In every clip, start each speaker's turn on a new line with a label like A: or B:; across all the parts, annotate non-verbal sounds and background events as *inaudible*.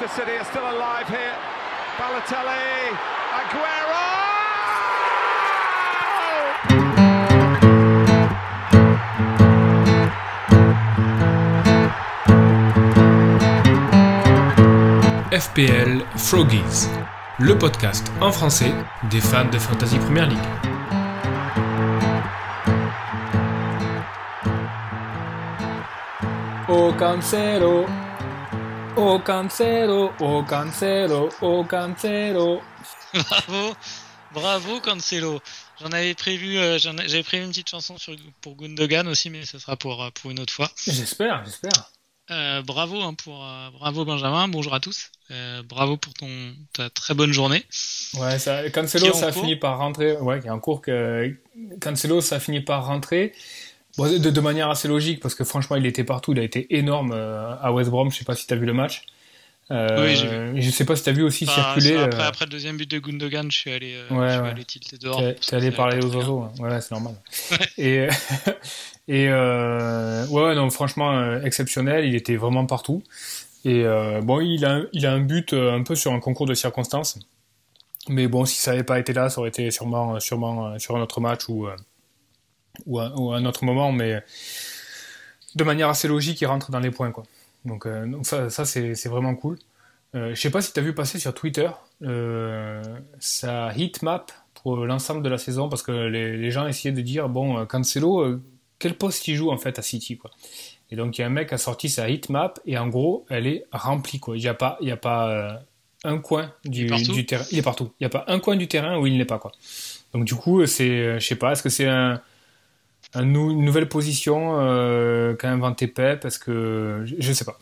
A: Manchester City are still alive here. Balotelli, Aguero!
B: FPL Froggies, le podcast en français des fans de Fantasy Premier League.
C: Oh Cancelo, oh Cancelo, oh Cancelo, oh Cancelo.
D: Bravo, bravo Cancelo. J'en avais prévu, euh, j'avais prévu une petite chanson sur, pour Gundogan aussi, mais ce sera pour, euh, pour une autre fois.
C: J'espère, j'espère.
D: Euh, bravo hein, pour bravo Benjamin, bonjour à tous. Bravo pour ton ta très bonne journée.
C: Ouais, ça, Cancelo, ça a fini par rentrer. Ouais, qui est en cours que Cancelo, ça a fini par rentrer. Bon, de, de manière assez logique, parce que franchement, il était partout. Il a été énorme euh, à West Brom. Je sais pas si tu as vu le match. Euh,
D: Oui, j'ai
C: Je sais pas si tu as vu aussi
D: Enfin,
C: circuler.
D: après,
C: euh,
D: après le deuxième but de Gundogan, je suis allé, euh,
C: Ouais,
D: je suis
C: ouais.
D: allé tilter dehors.
C: Allé parler aux oiseaux, hein. ouais, c'est normal. *laughs* et *laughs* et ouais, non, franchement exceptionnel. Il était vraiment partout. Et bon, il a il a un but un peu sur un concours de circonstances. Mais bon, si ça n'avait pas été là, ça aurait été sûrement sûrement sur un autre match ou ou un, ou un autre moment. Mais de manière assez logique, il rentre dans les points quoi. Donc, euh, donc ça, ça c'est vraiment cool. Euh, je sais pas si tu as vu passer sur Twitter euh, sa heat map pour l'ensemble de la saison parce que les, les gens essayaient de dire bon euh, Cancelo euh, quel poste il joue en fait à City quoi. Et donc il y a un mec qui a sorti sa heat map et en gros elle est remplie quoi. Il y a pas il y a pas un coin du, terrain. Il est partout. Il y a pas un coin du terrain où il n'est pas quoi. Donc du coup c'est je sais pas est-ce que c'est un, une nouvelle position euh, qu'a inventé Pep Est-ce que je, je sais pas.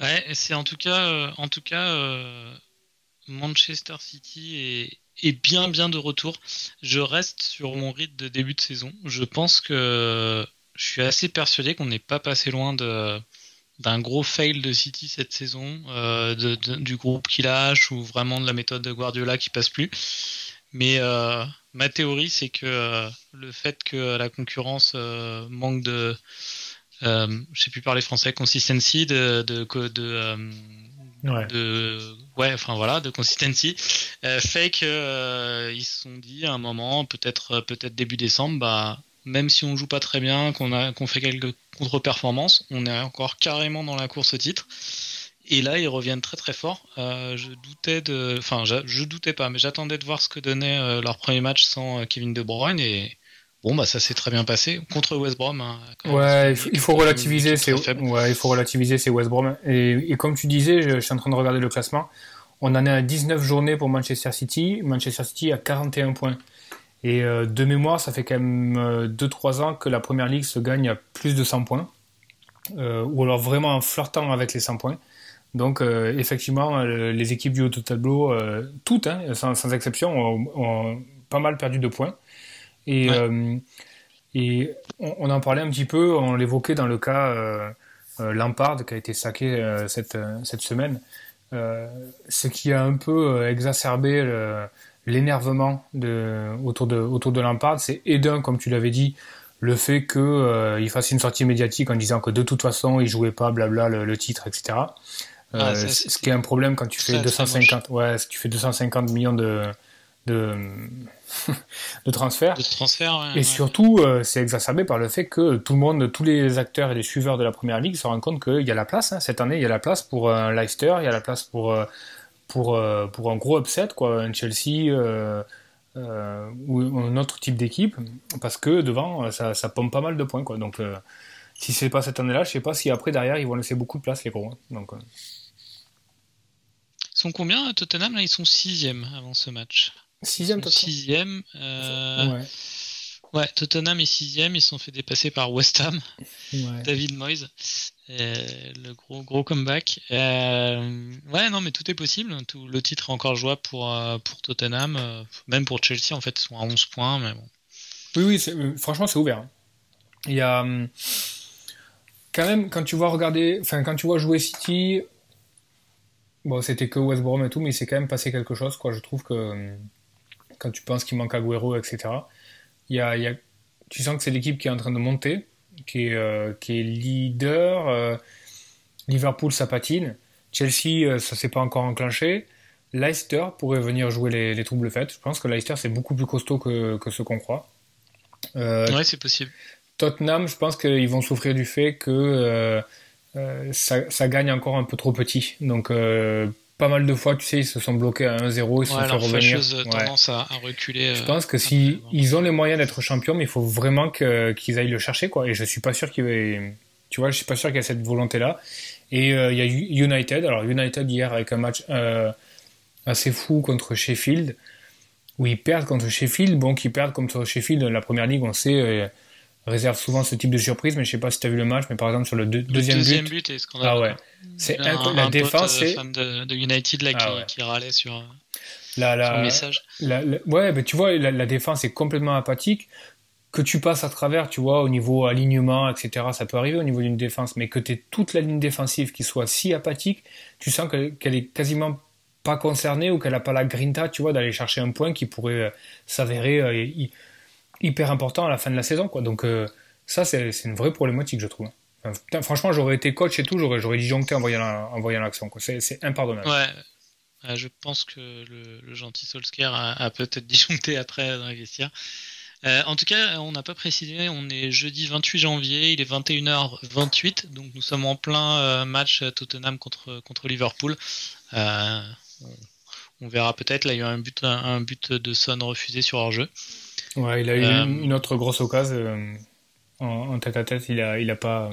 D: Ouais, c'est en tout cas, euh, en tout cas, euh, Manchester City est, bien bien de retour. Je reste sur mon rythme de début de saison. Je pense que je suis assez persuadé qu'on n'est pas passé loin de d'un gros fail de City cette saison, euh, de- du groupe qui lâche ou vraiment de la méthode de Guardiola qui passe plus. Mais ma théorie, c'est que euh, le fait que la concurrence euh, manque de euh, je sais plus parler français, consistency de de euh,
C: Ouais.
D: de- ouais enfin voilà de consistency fait que ils se sont dit à un moment peut-être peut-être début décembre bah même si on joue pas très bien qu'on a qu'on fait quelques contre-performances on est encore carrément dans la course au titre et là ils reviennent très très fort Euh, je doutais de enfin je, je doutais pas mais j'attendais de voir ce que donnait euh, leur premier match sans euh, Kevin De Bruyne et bon bah ça s'est très bien passé contre West Brom hein,
C: Ouais, il faut, relativiser. C'est ouais, il faut relativiser. C'est West Brom. Et, et comme tu disais, je, je suis en train de regarder le classement. On en est à 19 journées pour Manchester City. Manchester City a 41 points. Et euh, de mémoire, ça fait quand même 2-3 ans que la première ligue se gagne à plus de 100 points. Euh, ou alors vraiment en flirtant avec les 100 points. Donc euh, effectivement, euh, les équipes du haut de tableau, euh, toutes, hein, sans, sans exception, ont, ont pas mal perdu de points. Et,
D: Ouais.
C: euh, et on, on en parlait un petit peu, on l'évoquait dans le cas euh, euh, Lampard qui a été saqué euh, cette, cette semaine. Euh, ce qui a un peu exacerbé l'énervement de, autour, de, autour de Lampard, c'est et d'un, comme tu l'avais dit, le fait qu'il euh, il fasse une sortie médiatique en disant que de toute façon il jouait pas blabla le, le titre, etc. Euh,
D: Ah, ça,
C: ce qui est un problème quand tu fais
D: très, très
C: 250, ouais, si tu fais 250 millions de, de, *laughs* de transferts.
D: de transfert ouais,
C: Et
D: ouais.
C: surtout, euh, c'est exacerbé par le fait que tout le monde, tous les acteurs et les suiveurs de la première ligue se rendent compte qu'il y a la place. hein. Cette année, il y a la place pour un Leicester, il y a la place pour, euh, pour, euh, pour un gros upset, quoi, un Chelsea euh, euh, ou un autre type d'équipe, parce que devant, euh, ça, ça pompe pas mal de points. Quoi. Donc, euh, si c'est pas cette année-là, je sais pas si après, derrière, ils vont laisser beaucoup de place, les gros. hein. Donc, euh,
D: sont combien à Tottenham là Ils sont sixième avant ce match.
C: sixième, peut-être
D: sixième. euh,
C: Ouais.
D: ouais. Tottenham est sixième. Ils se sont fait dépasser par West Ham.
C: Ouais.
D: David Moyes, euh, le gros gros comeback. Euh, ouais, non, mais tout est possible. Tout, le titre est encore jouable pour euh, pour Tottenham, euh, même pour Chelsea. En fait, ils sont à 11 points, mais bon.
C: Oui, oui, euh, franchement, c'est ouvert. hein. Il y a hum, quand même quand tu vois regarder, enfin quand tu vois jouer City, bon, c'était que West Brom et tout, mais il s'est quand même passé quelque chose, quoi. Je trouve que hum, quand tu penses qu'il manque Agüero, etc. Y a, y a, tu sens que c'est l'équipe qui est en train de monter, qui est, euh, qui est leader. euh, Liverpool, ça patine. Chelsea, ça s'est pas encore enclenché. Leicester pourrait venir jouer les, les troubles faites. Je pense que Leicester, c'est beaucoup plus costaud que, que ce qu'on croit.
D: Euh, ouais, c'est possible.
C: Tottenham, je pense qu'ils vont souffrir du fait que euh, euh, ça, ça, gagne encore un peu trop petit. Donc, euh, pas mal de fois, tu sais, ils se sont bloqués à 1-0, ils se ouais, sont fait revenir.
D: Ouais. tendance à, à, reculer.
C: Je pense que si ils ont les moyens d'être champions, mais il faut vraiment qu'ils aillent le chercher, quoi. Et je suis pas sûr qu'il y ait, tu vois, je suis pas sûr qu'il y ait cette volonté-là. Et il y a United. Alors United hier avec un match assez fou contre Sheffield, où ils perdent contre Sheffield. Bon, qu'ils perdent contre Sheffield, la première ligue, on sait, euh, réserve souvent ce type de surprise, mais je sais pas si tu as vu le match, mais par exemple sur le, deuxième,
D: deuxième
C: but.
D: but
C: ah ouais. C'est la défense, c'est.
D: fan de, de, United là, ah qui, qui, râlait sur. Euh,
C: la,
D: le message.
C: La, ouais, mais tu vois, la, défense est complètement apathique. Que tu passes à travers, tu vois, au niveau alignement, etc., ça peut arriver au niveau d'une défense, mais que tu aies toute la ligne défensive qui soit si apathique, tu sens qu'elle est quasiment pas concernée ou qu'elle n'a pas la grinta, tu vois, d'aller chercher un point qui pourrait euh, s'avérer euh, hyper important à la fin de la saison, quoi. Donc euh, ça, c'est une vraie problématique, je trouve. franchement, j'aurais été coach et tout, j'aurais disjoncté en voyant, en voyant l'action, C'est impardonnable.
D: Ouais. je pense que le, gentil Solskjaer a, peut-être *laughs* disjoncté après dans les vestiaires. en tout cas, on n'a pas précisé, on est jeudi 28 janvier, il est 21h28, donc nous sommes en plein match Tottenham contre, contre Liverpool. Euh, on verra peut-être. Là, il y a un but, un, but de Son refusé sur hors-jeu.
C: Ouais, il a eu euh, une autre grosse occasion euh, en, tête à tête. Il a, il a pas.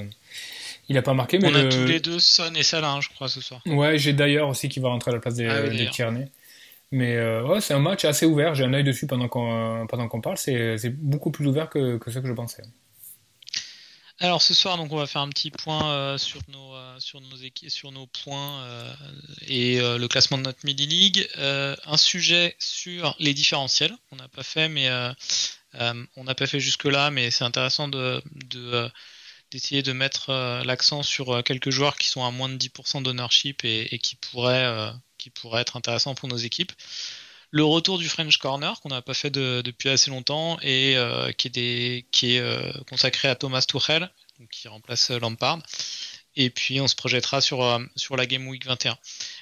C: Il a pas marqué, mais
D: on a tous les deux Son et Salah, hein, je crois, ce soir.
C: Ouais, j'ai d'ailleurs aussi qui va rentrer à la place des, ah des Tierney. Mais euh, ouais, c'est un match assez ouvert. J'ai un œil dessus pendant qu'on pendant qu'on parle. C'est beaucoup plus ouvert que, que ce que je pensais.
D: Alors ce soir, donc on va faire un petit point euh, sur nos euh, sur nos sur nos points euh, et le classement de notre midi league. un sujet sur les différentiels. On n'a pas fait, mais on n'a pas fait jusque là, mais c'est intéressant de, d'essayer de mettre l'accent sur quelques joueurs qui sont à moins de 10% d'ownership et, et qui pourraient qui pourraient être intéressants pour nos équipes le retour du French Corner qu'on n'a pas fait depuis assez longtemps et euh, qui est, euh, consacré à Thomas Tuchel, qui remplace euh, Lampard. Et puis on se projettera sur, sur la Game Week 21.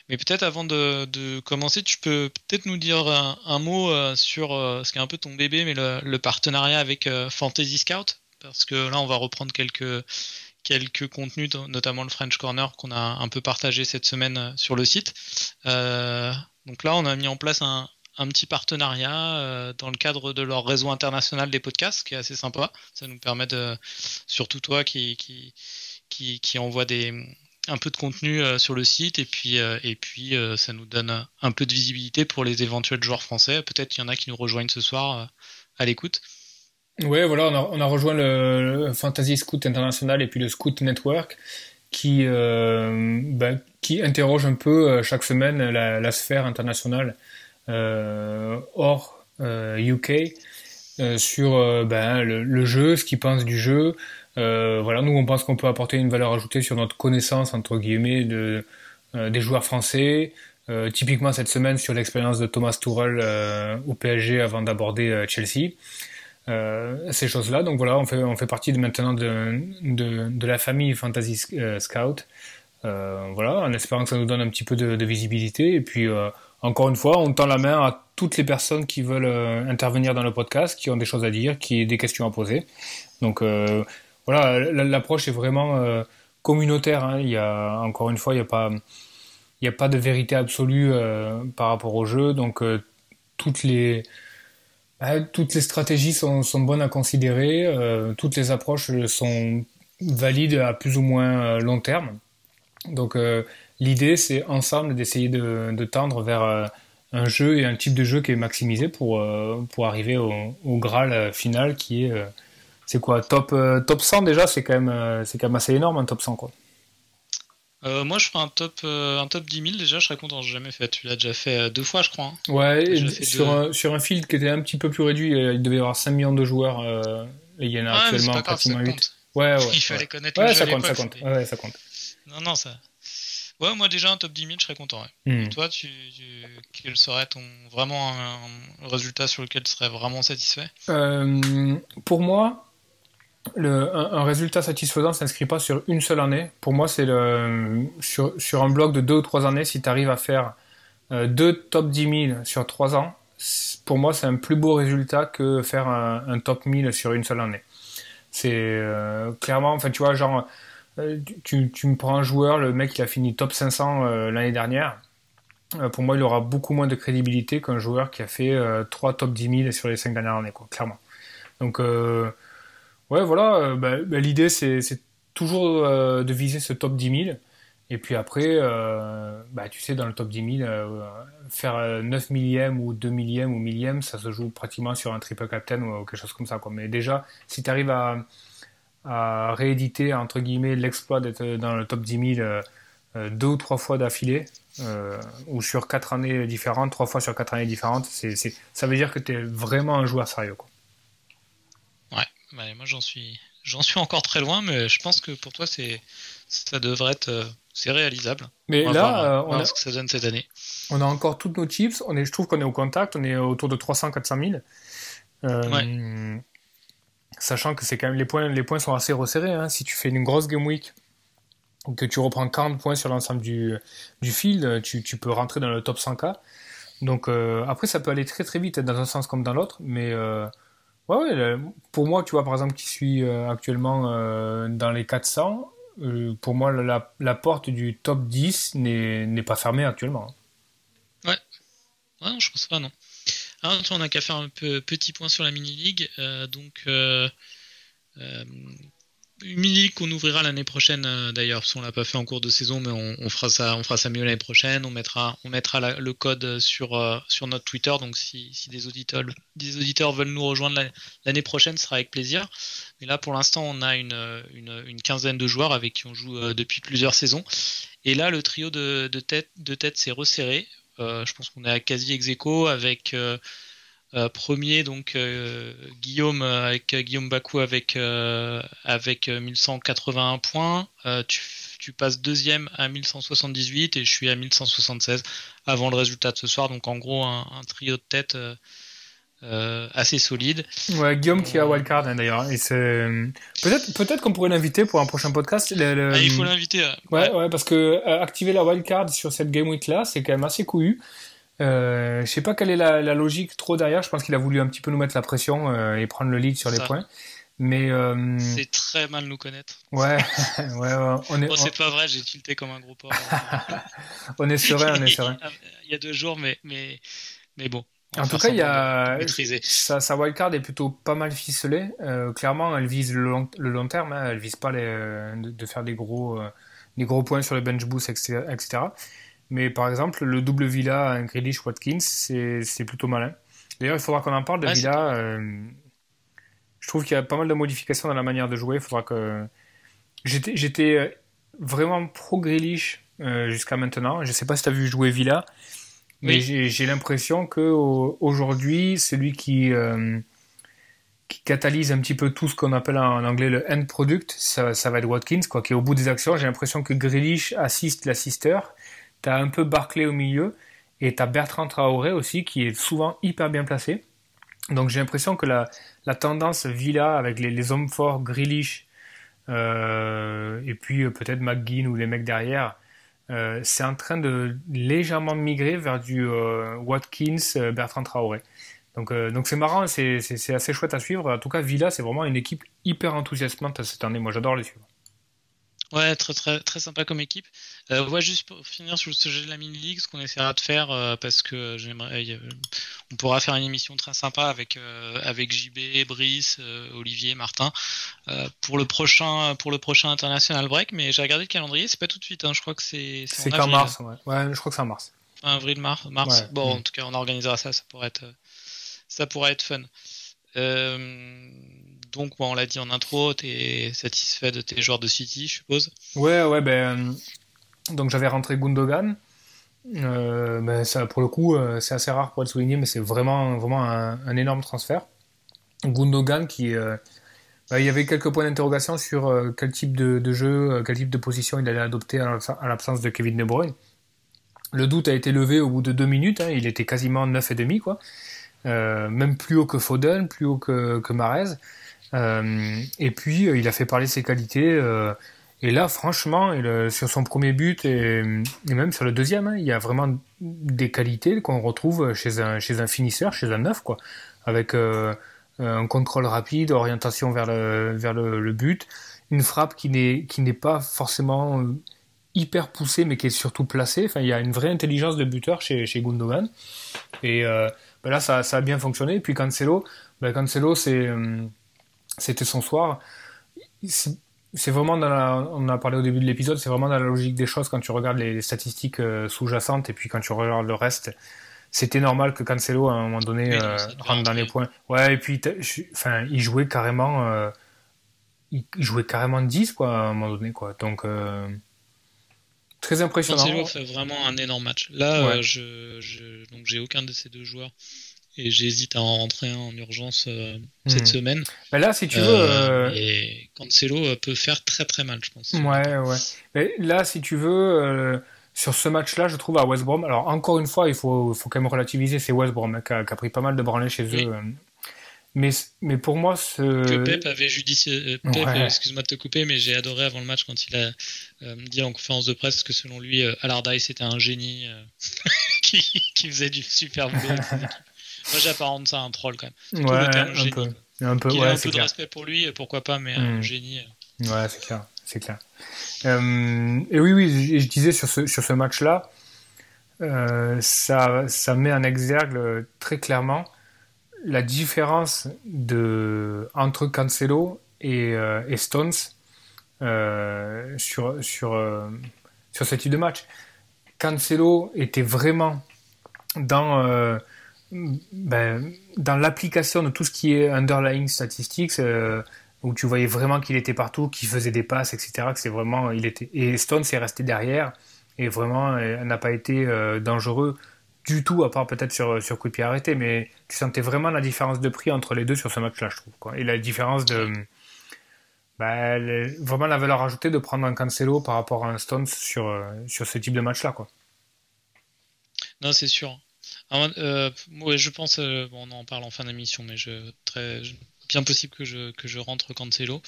D: Mais peut-être avant de, commencer, tu peux peut-être nous dire un, mot sur ce qui est un peu ton bébé, mais le, partenariat avec Fantasy Scout, parce que là on va reprendre quelques quelques contenus, notamment le French Corner qu'on a un peu partagé cette semaine sur le site. donc là, on a mis en place un, un petit partenariat euh, dans le cadre de leur réseau international des podcasts, qui est assez sympa. Ça nous permet de, surtout toi qui, qui, qui, qui envoie des, un peu de contenu euh, sur le site, et puis, euh, et puis ça nous donne un peu de visibilité pour les éventuels joueurs français. Peut-être qu'il y en a qui nous rejoignent ce soir à l'écoute.
C: Ouais, voilà, on a, rejoint le, Fantasy Scout International et puis le Scout Network qui, bah, qui interroge un peu chaque semaine la, sphère internationale hors UK euh, euh, sur ben, le, jeu, ce qu'ils pensent du jeu. voilà, nous on pense qu'on peut apporter une valeur ajoutée sur notre connaissance entre guillemets de des joueurs français. typiquement cette semaine sur l'expérience de Thomas Tuchel au PSG avant d'aborder Chelsea. ces choses-là. Donc voilà, on fait, on fait partie de, maintenant de, de, de, la famille Fantasy Scout. voilà, en espérant que ça nous donne un petit peu de, de visibilité. Et puis, encore une fois, on tend la main à toutes les personnes qui veulent euh, intervenir dans le podcast, qui ont des choses à dire, qui ont des questions à poser. Donc euh, voilà, l'approche est vraiment euh, communautaire. Hein. Il y a encore une fois, il n'y a pas, de vérité absolue par rapport au jeu. Donc toutes les bah, toutes les stratégies sont, sont bonnes à considérer. toutes les approches sont valides à plus ou moins long terme. Donc L'idée, c'est ensemble d'essayer de, tendre vers euh, un jeu et un type de jeu qui est maximisé pour, euh, pour arriver au, Graal euh, final qui est. c'est quoi top, top 100 déjà C'est quand, même, c'est quand même assez énorme un top 100 quoi.
D: moi, je ferai un top, un top 10 000 déjà, je serais content. J'ai jamais fait. Tu l'as déjà fait deux fois, je crois.
C: Hein. Ouais, sur, un, sur un field qui était un petit peu plus réduit, il devait y avoir 5 millions de joueurs. et il y en a actuellement pratiquement 8.
D: Ouais, ouais. *laughs* Il fallait connaître
C: ouais, ça compte, ça compte. Ouais, ça compte.
D: Non, non, ça, Ouais, moi déjà un top 10 000, je serais content. Hmm. Et toi, tu, quel serait ton vraiment un, résultat sur lequel tu serais vraiment satisfait?
C: Euh, Pour moi, le, un, résultat satisfaisant ne s'inscrit pas sur une seule année. Pour moi, c'est sur, sur, un bloc de deux ou trois années, si tu arrives à faire euh, deux top 10 000 sur trois ans, pour moi, c'est un plus beau résultat que faire un, top 1000 sur une seule année. C'est euh, clairement, enfin, tu vois, genre, tu, tu, me prends un joueur, le mec, il a fini top 500 l'année dernière. pour moi, il aura beaucoup moins de crédibilité qu'un joueur qui a fait trois top 10 000 sur les cinq dernières années, quoi, clairement. Donc, Ouais, voilà, euh, bah, bah, l'idée c'est toujours euh, de viser ce top 10 000. Et puis après, euh, bah, tu sais, dans le top 10 000, faire 9 millième ou 2 millième ou millième, ça se joue pratiquement sur un triple captain ou, quelque chose comme ça. Mais déjà, si tu arrives à, à, rééditer, entre guillemets, l'exploit d'être dans le top 10 000 deux ou trois fois d'affilée, ou sur quatre années différentes, trois fois sur quatre années différentes, c'est ça veut dire que tu es vraiment un joueur sérieux. Quoi.
D: Bah, moi j'en suis j'en suis encore très loin, mais je pense que pour toi c'est ça devrait être euh, c'est réalisable.
C: Mais là, on,
D: a, ce que ça donne cette année.
C: On a encore toutes nos chips. On est, je trouve qu'on est au contact. On est autour de 300-400 000. Sachant que c'est quand même les points, les points sont assez resserrés. Hein. Si tu fais une grosse game week que tu reprends 40 points sur l'ensemble du, du field, tu, tu, peux rentrer dans le top 100K. Donc euh, après, ça peut aller très très vite dans un sens comme dans l'autre, mais euh, Ouais, pour moi, tu vois, par exemple, qui suis euh, actuellement euh, dans les 400, euh, pour moi, la, la, porte du top 10 n'est pas fermée actuellement.
D: Ouais. Ouais, non, je pense pas, non. Alors, on a qu'à faire un petit point sur la mini-league. donc, Humili qu'on ouvrira l'année prochaine euh, d'ailleurs, parce qu'on l'a pas fait en cours de saison, mais on, fera ça, on fera ça mieux l'année prochaine. On mettra, le code sur euh, notre Twitter. Donc si, des auditeurs, veulent nous rejoindre l'année prochaine, ce sera avec plaisir. Mais là, pour l'instant, on a une, une, quinzaine de joueurs avec qui on joue euh, depuis plusieurs saisons. Et là, le trio de, de tête s'est resserré. Je pense qu'on est à quasi ex avec euh, premier donc euh, Guillaume euh, avec Guillaume Bakou avec avec 1181 points. Tu, passes deuxième à 1178 et je suis à 1176 avant le résultat de ce soir. Donc en gros un, trio de tête. Assez solide.
C: Ouais, Guillaume qui a wildcard hein, d'ailleurs. C'est peut-être peut-être qu'on pourrait l'inviter pour un prochain podcast.
D: Ah, il faut l'inviter.
C: Ouais, ouais. parce que activer la wildcard sur cette game week là, c'est quand même assez couillu. Euh, je sais pas quelle est la, la, logique trop derrière. Je pense qu'il a voulu un petit peu nous mettre la pression euh, et prendre le lead sur les points. Mais euh...
D: c'est très mal nous connaître.
C: Ouais, *laughs* ouais, ouais,
D: on est. c'est pas vrai. J'ai tilté comme un gros porc. *laughs*
C: on est serein, on est serein. *laughs*
D: Il y a deux jours, mais mais mais bon.
C: En tout cas, il y a sa, sa wildcard est plutôt pas mal ficelée. Euh, clairement, elle vise le long, le long terme. Hein. Elle vise pas les, de, de, faire des gros, euh, des gros points sur les bench boosts, etc., etc. Mais par exemple, le double Villa Grealish Watkins, c'est plutôt malin. D'ailleurs, il faudra qu'on en parle de Villa. Euh, je trouve qu'il y a pas mal de modifications dans la manière de jouer. Il faudra que. J'étais euh, vraiment pro Grealish euh, jusqu'à maintenant. Je ne sais pas si tu as vu jouer Villa, mais j'ai l'impression que aujourd'hui, celui qui, qui catalyse un petit peu tout ce qu'on appelle en anglais le end product, ça, ça, va être Watkins, quoi, qui est au bout des actions. J'ai l'impression que Grealish assiste l'assisteur tu as un peu Barclay au milieu et tu as Bertrand Traoré aussi qui est souvent hyper bien placé. Donc j'ai l'impression que la, la, tendance Villa avec les, les hommes forts, Grealish euh, et puis euh, peut-être McGinn ou les mecs derrière, euh, c'est en train de légèrement migrer vers du Watkins, Bertrand Traoré. Donc donc c'est marrant, c'est assez chouette à suivre. En tout cas, Villa, c'est vraiment une équipe hyper enthousiasmante cette année. Moi, j'adore les suivre.
D: Ouais, très très très sympa comme équipe. Euh, ouais, juste pour finir sur le sujet de la mini league, ce qu'on essaiera de faire euh, parce que j'aimerais, euh, on pourra faire une émission très sympa avec euh, avec JB, Brice, Olivier, Martin pour le prochain pour le prochain international break. Mais j'ai regardé le calendrier, c'est pas tout de suite. Hein, je crois que c'est
C: c'est qu'en mars. Ouais. ouais, je crois que c'est en mars.
D: avril, mars, mars. bon, mm. en tout cas, on organisera ça. Ça pourrait être ça pourrait être fun. Euh, donc, on l'a dit en intro, tu es satisfait de tes joueurs de City, je suppose
C: Ouais, ouais, ben. Donc, j'avais rentré Gundogan. Euh, ben, ça, pour le coup, euh, c'est assez rare pour le souligner, mais c'est vraiment, vraiment un, énorme transfert. Gundogan qui. Ben, il y avait quelques points d'interrogation sur quel type de, jeu, quel type de position il allait adopter à l'absence de Kevin De Bruyne. Le doute a été levé au bout de deux minutes, hein, il était quasiment 9,5 quoi. même plus haut que Foden, plus haut que, que Marez. Et puis, il a fait parler ses qualités. et là, franchement, sur son premier but et, même sur le deuxième, hein, il y a vraiment des qualités qu'on retrouve chez un, finisseur, chez un neuf, quoi. Avec un contrôle rapide, orientation vers le, but, une frappe qui n'est, pas forcément hyper poussée, mais qui est surtout placée. Enfin, il y a une vraie intelligence de buteur chez, Gundogan. Et ben là, ça, ça, a bien fonctionné. Et puis Cancelo, ben Cancelo, c'est, c'était son soir. C'est vraiment dans la, on a parlé au début de l'épisode, c'est vraiment dans la logique des choses quand tu regardes les statistiques sous-jacentes et puis quand tu regardes le reste c'était normal que Cancelo à un moment donné euh, rentre dans les points. Ouais, et puis enfin, il jouait carrément euh, il jouait carrément 10 quoi à un moment donné quoi. Donc euh, très impressionnant.
D: Cancelo fait vraiment un énorme match. Là, je, je, donc j'ai aucun de ces deux joueurs et j'hésite à en rentrer un en urgence cette hmm. semaine.
C: Mais là, si tu veux.
D: Et Cancelo peut faire très très mal, je pense.
C: Ouais, ouais. Mais là, si tu veux, sur ce match-là, je trouve à West Brom. Alors encore une fois, il faut, faut quand même relativiser. C'est West Brom hein, qui, a, pris pas mal de branlés chez eux. Euh. Mais, mais pour moi, ce
D: que Pep avait judicieux. Euh, Pep, excuse-moi de te couper, mais j'ai adoré avant le match quand il a euh, dit en conférence de presse que selon lui, Alardai c'était un génie *laughs* qui, qui, faisait du super boulot. *laughs* Moi, j'apparente ça à un troll quand même.
C: Ouais, un génie. peu. Un peu, ouais,
D: a un peu de respect pour lui, pourquoi pas, mais un hmm. génie.
C: Ouais, c'est clair, c'est clair. Euh, et oui, oui, je, disais sur ce, sur ce match-là, euh, ça, ça met en exergue très clairement la différence de, entre Cancelo et, euh, et Stones sur, sur, sur ce type de match. Cancelo était vraiment dans, ben, dans l'application de tout ce qui est underlying statistics où tu voyais vraiment qu'il était partout, qu'il faisait des passes, etc. Que c'est vraiment, il était et Stone s'est resté derrière et vraiment euh, n'a pas été euh, dangereux du tout, à part peut-être sur, sur coup de pied arrêté, mais tu sentais vraiment la différence de prix entre les deux sur ce match-là, je trouve. Et la différence de. Bah, vraiment la valeur ajoutée de prendre un Cancelo par rapport à un Stones sur, euh, sur ce type de match-là. Quoi.
D: Non, c'est sûr. Je pense, bon, on en parle en fin d'émission, mais je, très, bien possible que je, que je rentre Cancelo.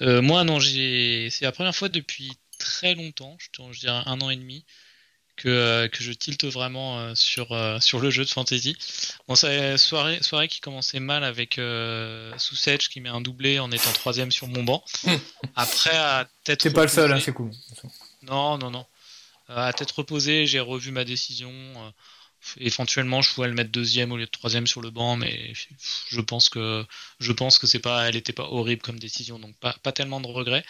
D: Euh, moi, non, j'ai, c'est la première fois depuis très longtemps, je, je dirais un an et demi, que, euh, que je tilte vraiment euh, sur, sur le jeu de fantasy. Bon, c'est soirée, soirée qui commençait mal avec euh, qui met un doublé en étant troisième sur mon banc. *laughs* Après, à tête.
C: C'est pas le seul, hein, c'est cool.
D: Non, non, non. à tête reposée, j'ai revu ma décision éventuellement je pouvais le mettre deuxième au lieu de troisième sur le banc mais je pense que je pense que c'est pas elle était pas horrible comme décision donc pas, pas tellement de regrets.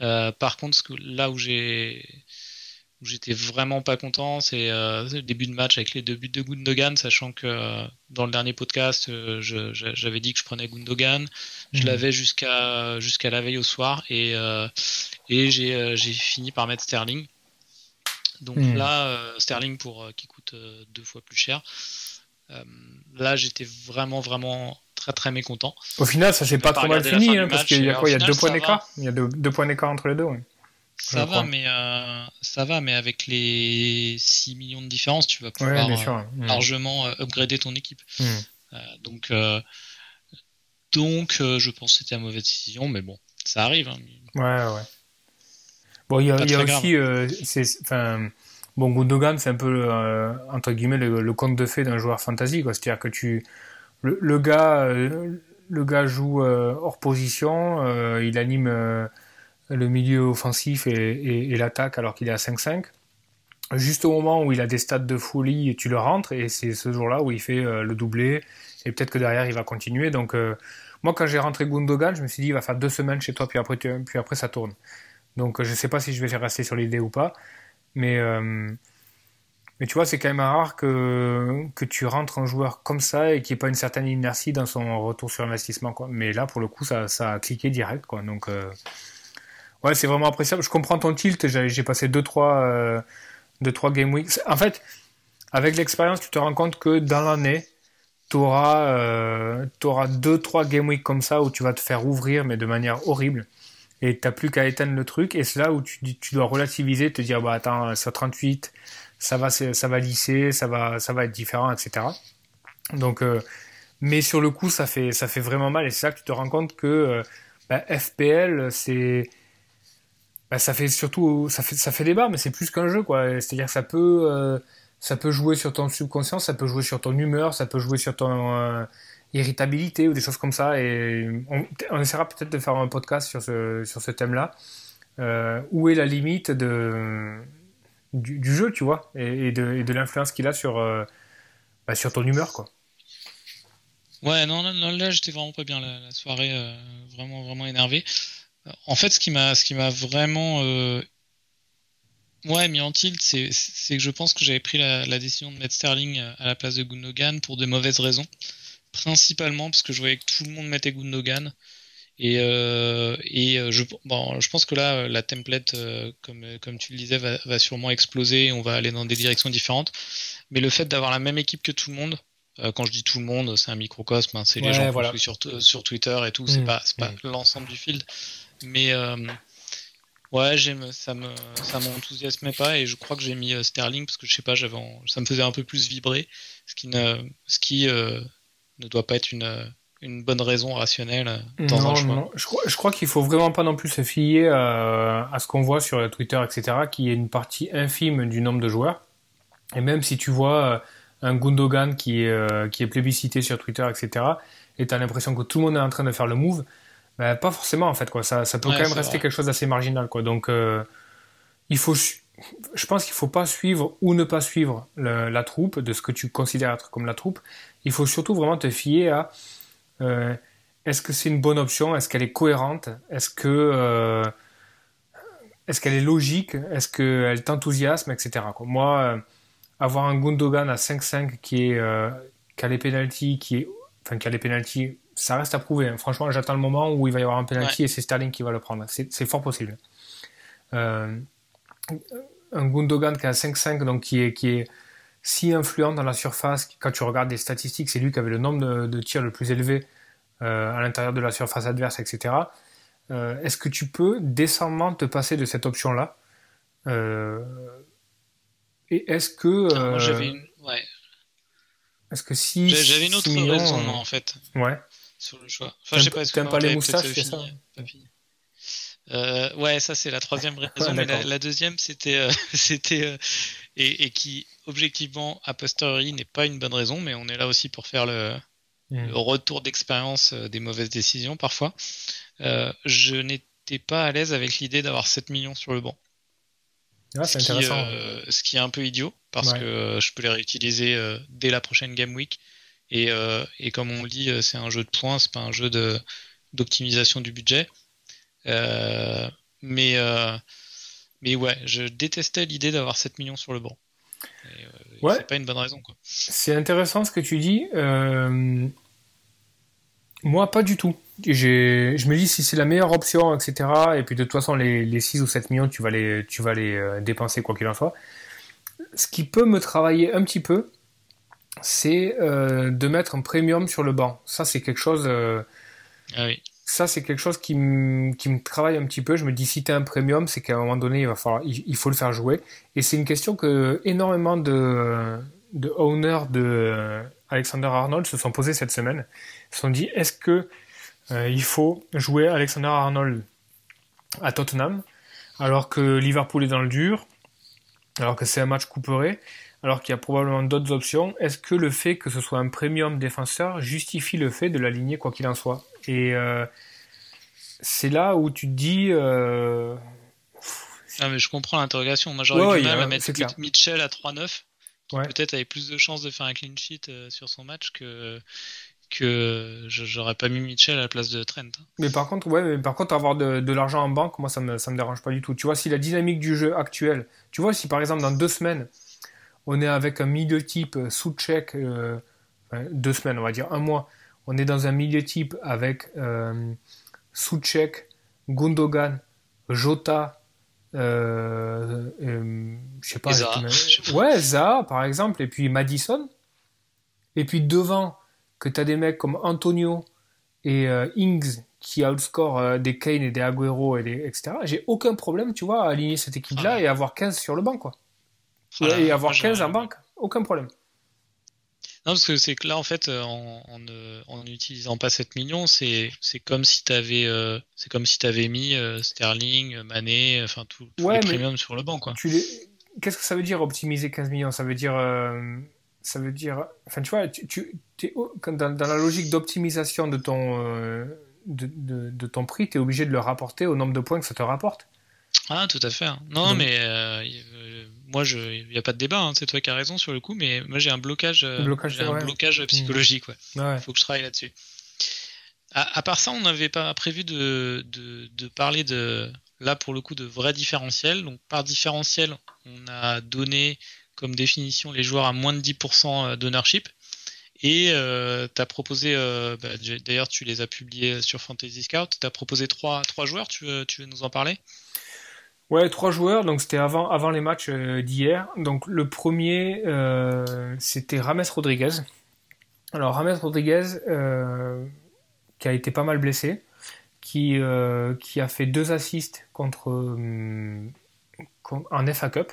D: Euh, par contre ce que, là où j'ai où j'étais vraiment pas content c'est euh, le début de match avec les deux buts de Gundogan sachant que euh, dans le dernier podcast j'avais dit que je prenais Gundogan. Je mmh. l'avais jusqu'à jusqu'à la veille au soir et et j'ai fini par mettre Sterling donc hmm. là, euh, Sterling pour euh, qui coûte euh, deux fois plus cher. là, j'étais vraiment vraiment très très mécontent.
C: Au final, ça s'est pas trop mal fini, hein, parce qu'il y a quoi Il y a deux points d'écart? Il y a deux, points d'écart entre les deux.
D: Ça va, mais ça va, mais avec les 6 millions de différence, tu vas pouvoir hmm. largement upgrader ton équipe. Hmm. donc, donc, je pense que c'était une mauvaise décision, mais bon, ça arrive. Hein.
C: Ouais, ouais. Bon, il y a, aussi, euh, enfin, bon, Gundogan, c'est un peu euh, entre guillemets le, conte de fées d'un joueur fantasy, quoi. C'est-à-dire que tu, le, gars, euh, le gars joue hors position, il anime le milieu offensif et, l'attaque alors qu'il est à 5-5. Juste au moment où il a des stats de folie, tu le rentres et c'est ce jour-là où il fait le doublé et peut-être que derrière il va continuer. Donc moi, quand j'ai rentré Gundogan, je me suis dit il va faire deux semaines chez toi puis après, puis après ça tourne. Donc je ne sais pas si je vais rester sur l'idée ou pas. Mais, euh, mais tu vois, c'est quand même rare que, tu rentres un joueur comme ça et qu'il n'y ait pas une certaine inertie dans son retour sur investissement. Mais là, pour le coup, ça, ça a cliqué direct. Quoi. Donc euh, ouais, c'est vraiment appréciable. Je comprends ton tilt. J'ai passé 2-3 euh, deux, trois game weeks. En fait, avec l'expérience, tu te rends compte que dans l'année, tu auras 2-3 game weeks comme ça où tu vas te faire ouvrir, mais de manière horrible et t'as plus qu'à éteindre le truc et c'est là où tu, tu dois relativiser te dire bah attends sur 38 ça va ça va lisser ça va ça va être différent etc donc euh, mais sur le coup, ça fait, ça fait vraiment mal. Et c'est là que tu te rends compte que bah, FPL, c'est. Bah, ça fait surtout. Ça fait, ça fait débat, mais c'est plus qu'un jeu, quoi. C'est-à-dire que ça peut, ça peut jouer sur ton subconscient, ça peut jouer sur ton humeur, ça peut jouer sur ton irritabilité ou des choses comme ça. Et on, essaiera peut-être de faire un podcast sur ce, sur ce thème-là. où est la limite de, du, jeu, tu vois, et, de, de l'influence qu'il a sur, bah, sur ton humeur, quoi.
D: Ouais, non, non, là j'étais vraiment pas bien la, soirée, euh, vraiment vraiment énervé. En fait, ce qui m'a ce qui m'a vraiment euh, ouais, mis en tilt, c'est que je pense que j'avais pris la, décision de mettre Sterling euh, à la place de Gundogan pour de mauvaises raisons. Principalement parce que je voyais que tout le monde mettait Gundogan. Et, et je, bon, je pense que là, la template, comme, comme tu le disais, va, va sûrement exploser et on va aller dans des directions différentes. Mais le fait d'avoir la même équipe que tout le monde, euh, quand je dis tout le monde, c'est un microcosme, hein, c'est les gens qui sur, sur Twitter et tout, c'est mmh. pas, pas mmh. l'ensemble du field. Mais euh, ouais, ça me, ça m'enthousiasmait pas et je crois que j'ai mis euh, Sterling parce que je sais pas, j'avais, ça me faisait un peu plus vibrer, ce qui ne, ce qui ne doit pas être une, une bonne raison rationnelle dans un choix.
C: Non. Je crois, je crois qu'il faut vraiment pas non plus se fier à ce qu'on voit sur Twitter, etc., qui est une partie infime du nombre de joueurs. Et même si tu vois un Gundogan qui est, euh, qui est plébiscité sur Twitter, etc., et tu as l'impression que tout le monde est en train de faire le move, ben, pas forcément en fait. Quoi. Ça, ça peut quand même rester quelque chose d'assez marginal. Quoi. Donc euh, il faut, je pense qu'il ne faut pas suivre ou ne pas suivre la troupe, de ce que tu considères être comme la troupe. Il faut surtout vraiment te fier à euh, est-ce que c'est une bonne option, est-ce qu'elle est cohérente, est-ce que est-ce qu'elle est logique, est-ce qu'elle t'enthousiasme, etc. Quoi. Moi, avoir un Gundogan à 5-5 qui est euh, qui a les penalties, qui est enfin qui a les penalties, ça reste à prouver. Hein. Franchement, j'attends le moment où il va y avoir un penalty et c'est Sterling qui va le prendre. C'est fort possible. Euh, un Gundogan qui a 5-5 donc qui est qui est si influent dans la surface, quand tu regardes les statistiques, c'est lui qui avait le nombre de, tirs le plus élevé euh, à l'intérieur de la surface adverse, etc. Est-ce que tu peux décemment te passer de cette option-là? Et est-ce que.
D: Ah, j'avais euh, une. Ouais.
C: Est-ce que si.
D: J'avais une autre raison, en fait.
C: Ouais.
D: Sur le choix. Enfin, je sais pas.
C: T'aimes pas les moustaches, c'est ça
D: euh, ouais, ça c'est la troisième *laughs* raison. mais la, deuxième, c'était, euh, *laughs* c'était euh, et, et, qui objectivement a posteriori n'est pas une bonne raison, mais on est là aussi pour faire le, le retour d'expérience des mauvaises décisions parfois. je n'étais pas à l'aise avec l'idée d'avoir 7 millions sur le banc.
C: Ah, ce, qui,
D: euh, ce, qui, est un peu idiot parce que euh, je peux les réutiliser euh, dès la prochaine game week. Et, et comme on le dit, c'est un jeu de points, c'est pas un jeu d'optimisation du budget. mais mais ouais, je détestais l'idée d'avoir 7 millions sur le banc. ouais. C'est pas une bonne raison.
C: C'est intéressant ce que tu dis. Moi, pas du tout. Je me dis si c'est la meilleure option, etc. Et puis de toute façon, les, les 6 ou 7 millions, tu vas les, tu vas les euh, dépenser quoi qu'il en soit. Ce qui peut me travailler un petit peu, c'est euh, de mettre un premium sur le banc. Ça, c'est quelque chose. Euh,
D: ah oui.
C: Ça, c'est quelque chose qui, me travaille un petit peu. Je me dis, si tu un premium, c'est qu'à un moment donné, il, faut le faire jouer. Et c'est une question que énormément de, de owners de Alexander Arnold se sont posés cette semaine. Ils se sont dit, est-ce que euh, il faut jouer Alexander Arnold à Tottenham, alors que Liverpool est dans le dur, alors que c'est un match couperé, alors qu'il y a probablement d'autres options. Est-ce que le fait que ce soit un premium défenseur justifie le fait de l'aligner quoi qu'il en soit? Et euh, c'est là où tu te dis. Euh...
D: Ah mais je comprends l'interrogation. Moi j'aurais du mal à mettre Mitchell à 3-9, qui peut-être avait plus de chances de faire un clean sheet euh, sur son match que que j'aurais pas mis Mitchell à la place de Trent.
C: Mais par contre, ouais, mais par contre, avoir de, l'argent en banque, moi, ça me, ça me dérange pas du tout. Tu vois, si la dynamique du jeu actuel, tu vois, si par exemple dans deux semaines, on est avec un milieu type sous check, euh, deux semaines, on va dire un mois, on est dans un milieu type avec euh, Soucek, Gundogan, Jota, euh, euh je sais pas, *laughs* ouais, Zaha par exemple, et puis Madison, et puis devant que tu as des mecs comme Antonio et euh, Ings qui outscore euh, des Kane et des Aguero et des, etc. J'ai aucun problème, tu vois, à aligner cette équipe-là ah et avoir 15 sur le banc, quoi. Et avoir 15 en banque, aucun problème.
D: Non, parce que c'est que là, en fait, en, en, n'utilisant pas 7 millions, c'est comme si tu avais, comme si avais mis Sterling, Mané, enfin tout, tous les premiums sur le banc, quoi.
C: Qu'est-ce que ça veut dire optimiser 15 millions? Ça veut dire, ça veut dire, enfin, tu vois, tu, tu es, dans, dans, la logique d'optimisation de ton de, de, ton prix, tu es obligé de le rapporter au nombre de points que ça te rapporte.
D: Ah, tout à fait. Non, mais euh, euh, moi, il n'y a pas de débat, hein, c'est toi qui as raison sur le coup, mais moi j'ai un blocage, euh, blocage, un blocage psychologique. Il faut que je travaille là-dessus. À, part ça, on n'avait pas prévu de, de, de, parler de, là pour le coup, de vrais différentiels. Donc, par différentiel, on a donné comme définition les joueurs à moins de 10% d'ownership. Et euh, tu as proposé, euh, bah, d'ailleurs tu les as publiés sur Fantasy Scout, tu as proposé trois, trois joueurs, tu veux, tu veux nous en parler?
C: Ouais, trois joueurs, donc c'était avant, les matchs euh, d'hier. Donc le premier, c'était Rames Rodriguez. Alors Rames Rodriguez, qui a été pas mal blessé, qui, qui a fait deux assists contre, en FA Cup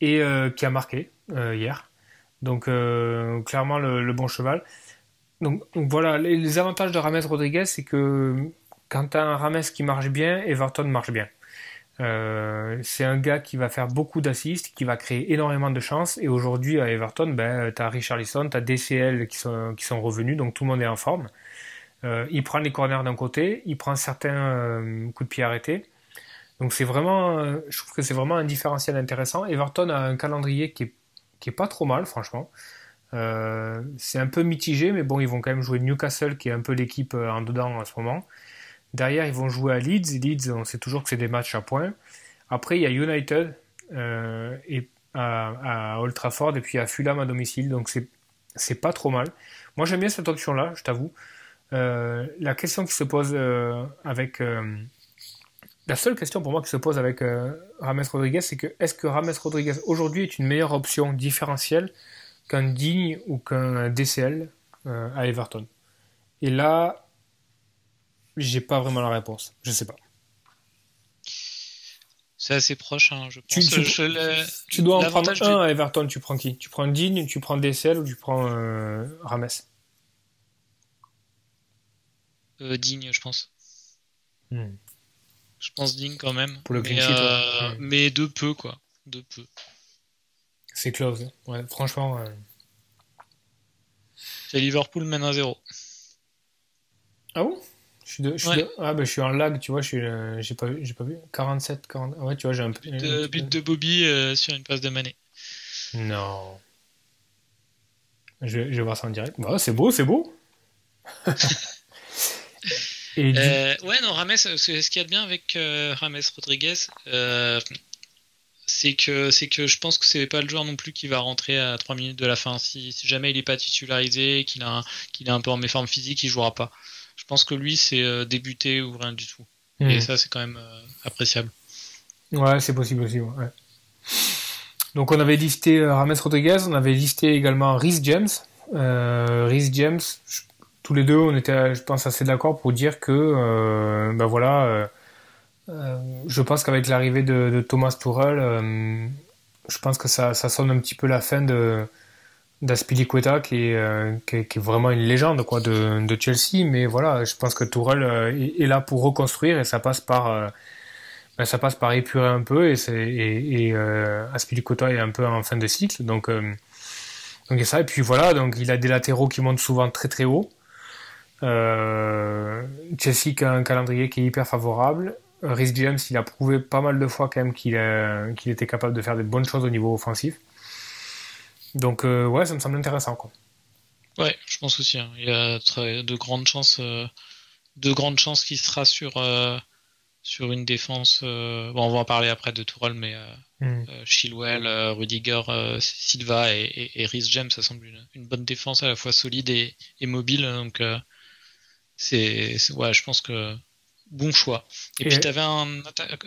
C: et qui a marqué hier. Donc euh, clairement le, bon cheval. Donc, voilà, les, avantages de Rames Rodriguez, c'est que quand tu as un Rames qui marche bien, Everton marche bien. Euh, c'est un gars qui va faire beaucoup d'assists, qui va créer énormément de chances. Et aujourd'hui, à Everton, ben, tu as Richarlison, tu as DCL qui sont, revenus, donc tout le monde est en forme. Euh, il prend les corners d'un côté, il prend certains coups de pied arrêtés. Donc c'est vraiment, je trouve que c'est vraiment un différentiel intéressant. Everton a un calendrier qui est qui est pas trop mal, franchement. Euh, c'est un peu mitigé, mais bon, ils vont quand même jouer Newcastle, qui est un peu l'équipe euh, en dedans en ce moment. Derrière, ils vont jouer à Leeds. Leeds, on sait toujours que c'est des matchs à points. Après, il y a United euh, et à, Old Trafford et puis à Fulham à domicile. Donc, c'est, pas trop mal. Moi, j'aime bien cette option-là, je t'avoue. la question qui se pose avec la seule question pour moi qui se pose avec euh, Rames Rodriguez, c'est que est-ce que Rames Rodriguez aujourd'hui est une meilleure option différentielle qu'un Digne ou qu'un DCL euh, à Everton? Et là, j'ai pas vraiment la réponse. Je sais pas.
D: C'est assez proche, hein, je pense.
C: Tu, dois en prendre un à Everton. Tu prends qui? Tu prends Digne, tu prends DCL ou tu prends euh, Rames?
D: Digne, je pense. Hmm. Je pense Ding quand même.
C: Pour le
D: mais, euh, mais de peu, quoi. De peu.
C: C'est close. Ouais, franchement. Euh.
D: C'est Liverpool mène à 0.
C: Ah bon? Je suis, de, je, suis ah, bah, je suis en lag, tu vois, je suis, euh, j'ai pas, j'ai pas vu. 47, 40. Ouais, tu vois, j'ai un peu.
D: But de, but de Bobby sur une passe de Mané.
C: Non. Je, je vais voir ça en direct. Bah, c'est beau, c'est beau. *laughs*
D: Euh, ouais, non, Rames, ce qu'il y a de bien avec euh, Rames Rodriguez, euh, c'est que c'est que je pense que c'est pas le joueur non plus qui va rentrer à 3 minutes de la fin. Si, jamais il est pas titularisé, qu'il a qu'il est un peu en méforme physique, il jouera pas. Je pense que lui c'est débuter ou rien du tout. Et hmm. ça c'est quand même appréciable.
C: Ouais, c'est possible aussi. Ouais. Donc on avait listé Rames Rodriguez, on avait listé également Rhys James. Rhys James, je tous les deux, on était, je pense, assez d'accord pour dire que, euh, ben voilà, euh, euh, je pense qu'avec l'arrivée de, Thomas Tuchel, je pense que ça, sonne un petit peu la fin de d'Aspilicueta qui est, qui, est, vraiment une légende quoi de, Chelsea mais voilà je pense que Tourelle est, là pour reconstruire et ça passe par ben, ça passe par épurer un peu et c'est et, Aspilicueta est un peu en fin de cycle donc donc ça et puis voilà donc il a des latéraux qui montent souvent très très haut euh, Chelsea qui a un calendrier qui est hyper favorable. Rhys James, il a prouvé pas mal de fois quand même qu'il était capable de faire des bonnes choses au niveau offensif. Donc euh, ouais, ça me semble intéressant. Quoi.
D: Ouais, je pense aussi. Hein. Il y a de grandes chances, euh, de grandes chances qu'il sera sur sur une défense. bon, on va en parler après de Tourelle, mais mm. Chilwell, Rudiger, Silva et, et, Rhys James, ça semble une, bonne défense à la fois solide et, et mobile. Donc c'est ouais, je pense que bon choix. Et, puis tu avais un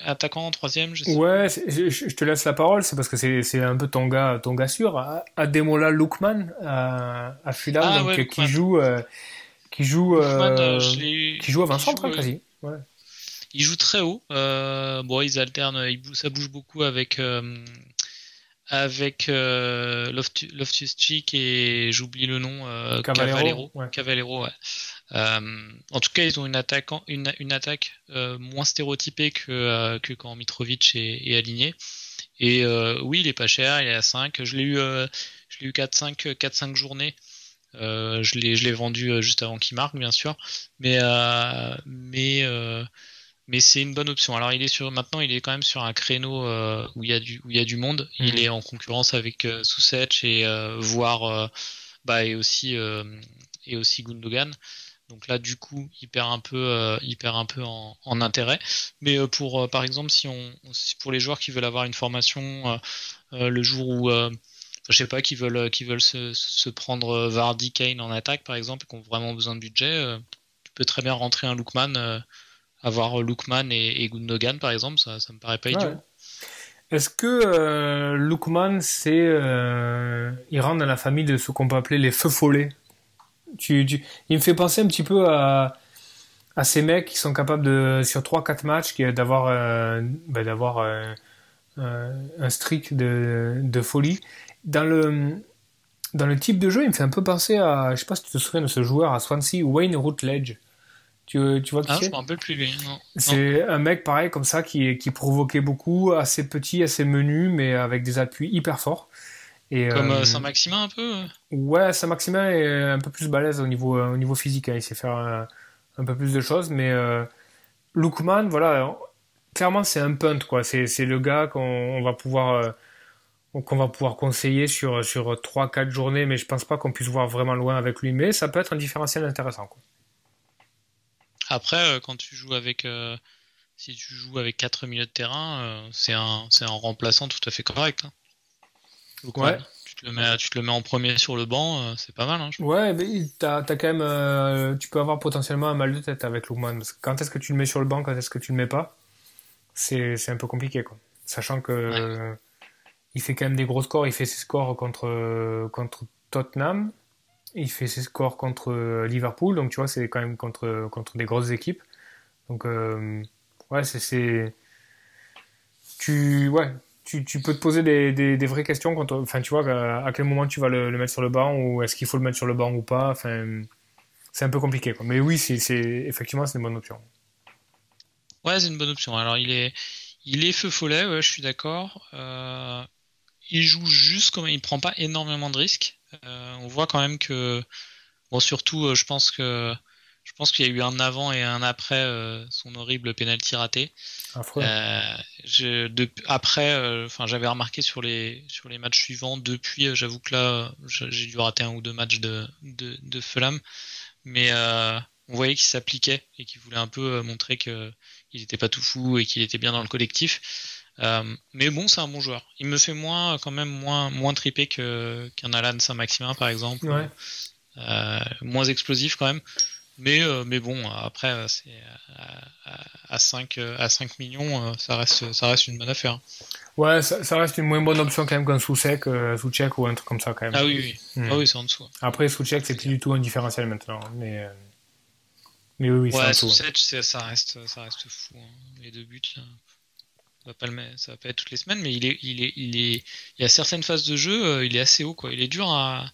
D: attaquant en troisième, je
C: sais Ouais, je, te laisse la parole, c'est parce que c'est un peu ton gars, ton gars sûr. Ademola Lookman à, à Fulham, ah, qui, joue, euh, qui joue, euh, qui joue à 20 centres hein, quasi. Ouais.
D: Il joue très haut. Euh, bon, ils alternent, ça bouge beaucoup avec avec euh, Loftus Cheek et j'oublie le nom euh, Cavallero. Cavallero, ouais. Euh, en tout cas, ils ont une attaque, une, une attaque euh, moins stéréotypée que, euh, que quand Mitrovic est, est aligné. Et oui, il est pas cher, il est à 5. Je l'ai eu, je l'ai eu 4-5 4-5 journées. je l'ai je l'ai vendu juste avant qu'il marque, bien sûr. Mais mais mais c'est une bonne option. Alors il est sur maintenant, il est quand même sur un créneau où il y a du où il y a du monde. Il mhm. est en concurrence avec euh, et voire bah et aussi et aussi Gundogan. Donc là, du coup, il perd un peu, il perd un peu en, intérêt. Mais pour, par exemple, si on, pour les joueurs qui veulent avoir une formation le jour où, je sais pas, qui veulent, qui veulent se, se prendre Vardy, Kane en attaque, par exemple, et qui ont vraiment besoin de budget, tu peux très bien rentrer un Lookman avoir Lookman et, Gundogan, par exemple, ça, ça me paraît pas idiot.
C: Est-ce que euh, Lookman, c'est. Euh, il rentre dans la famille de ce qu'on peut appeler les feux follets? Tu, Il me fait penser un petit peu à, à ces mecs qui sont capables de, sur 3-4 matchs, d'avoir euh, ben, d'avoir euh, un streak de, de folie. Dans le, dans le type de jeu, il me fait un peu penser à. Je sais pas si tu te souviens de ce joueur à Swansea, Wayne Routledge. Tu, tu vois qui
D: ah,
C: c'est
D: Je me rappelle plus lui.
C: C'est un mec pareil comme ça qui, qui provoquait beaucoup, assez petit, assez menu, mais avec des appuis hyper forts.
D: Et, comme euh, Saint-Maximin un peu
C: Ouais, Saint-Maximin est un peu plus balèze au niveau, au niveau physique. Hein. Il sait faire un, un, peu plus de choses, mais euh, Lookman, voilà, clairement c'est un punt quoi. C'est, c'est le gars qu'on va pouvoir euh, qu'on va pouvoir conseiller sur sur trois quatre journées, mais je pense pas qu'on puisse voir vraiment loin avec lui. Mais ça peut être un différentiel intéressant quoi.
D: Après, euh, quand tu joues avec, euh, si tu joues avec 4 milieux de terrain, euh, c'est un, c'est un remplaçant tout à fait correct. Hein. Ouais. tu te le mets, tu te le mets en premier sur le banc, c'est pas mal. Hein,
C: ouais, mais t'as, as quand même, tu peux avoir potentiellement un mal de tête avec Lookman. Parce que quand est-ce que tu le mets sur le banc, quand est-ce que tu le mets pas, c'est, c'est un peu compliqué, quoi. Sachant que il fait quand même des gros scores. Il fait ses scores contre contre Tottenham, il fait ses scores contre euh, Liverpool, donc tu vois, c'est quand même contre, contre des grosses équipes. Donc, euh, ouais, c'est. Tu, ouais, tu, peux te poser des, vraies questions. Quand, enfin, tu vois, à, quel moment tu vas le, mettre sur le banc, ou est-ce qu'il faut le mettre sur le banc ou pas. Enfin, c'est un peu compliqué. Mais oui, c'est, effectivement, c'est une bonne option.
D: Ouais, c'est une bonne option. Alors, il est, il est feu follet, ouais, je suis d'accord. Euh, il joue juste comme il prend pas énormément de risques. Euh, on voit quand même que, bon, surtout, euh, je pense que je pense qu'il y a eu un avant et un après euh, son horrible penalty raté. je, après, enfin, j'avais remarqué sur les sur les matchs suivants. Depuis, j'avoue que là, j'ai dû rater un ou deux matchs de de, de Fulham, mais on voyait qu'il s'appliquait et qu'il voulait un peu montrer que il n'était pas tout fou et qu'il était bien dans le collectif. Euh, mais bon, c'est un bon joueur. Il me fait moins, quand même moins, moins tripé que, qu'un Alan Saint-Maximin, par exemple. Euh, moins explosif quand même. Mais, euh, mais bon, après, c'est à, 5, à 5 millions, ça reste, ça reste une bonne affaire.
C: Ouais, ça, reste une moins bonne option quand même qu'un Soucek, Soucek ou un truc comme ça quand même.
D: Ah oui, oui. Hmm. Ah oui c'est en dessous.
C: Après, Soucek, c'est plus du tout un différentiel maintenant. Mais, mais oui, oui,
D: ouais, c'est en dessous. ça reste, ça reste fou. Hein. Les deux buts, là ça va pas le ça va pas être toutes les semaines, mais il est, il est, il est, il y a certaines phases de jeu, euh, il est assez haut, quoi. Il est dur à,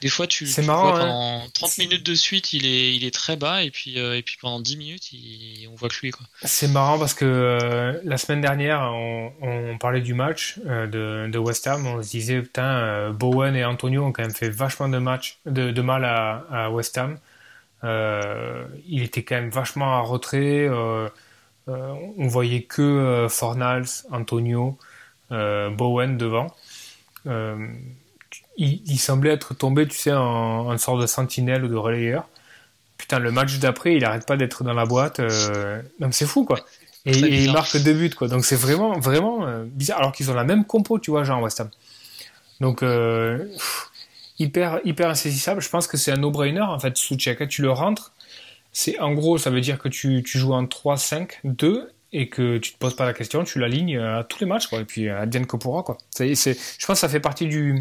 D: des fois, tu, tu
C: marrant, vois,
D: pendant 30 minutes de suite, il est, il est très bas, et puis, euh, et puis pendant 10 minutes, il, on voit que lui, quoi.
C: C'est marrant parce que euh, la semaine dernière, on, on parlait du match de, de, West Ham, on se disait, putain, Bowen et Antonio ont quand même fait vachement de, match, de, de mal à, à West Ham. il était quand même vachement à retrait. Euh, on voyait que euh, Fornals, Antonio, euh, Bowen devant. Il, semblait être tombé, tu sais, en, en sorte de sentinelle ou de relayeur. Putain, le match d'après, il arrête pas d'être dans la boîte. Donc c'est fou, quoi. Et, il marque deux buts, quoi. Donc c'est vraiment, vraiment bizarre. Alors qu'ils ont la même compo, tu vois, genre West Ham. Donc hyper, hyper insaisissable. Je pense que c'est un no-brainer, en fait, Souchek. Tu le rentres, c'est en gros, ça veut dire que tu, tu joues en 3, 5, 2 et que tu te poses pas la question, tu l'alignes à tous les matchs, quoi. Et puis à Diane Kopura, quoi. C'est, c'est, je pense que ça fait partie du,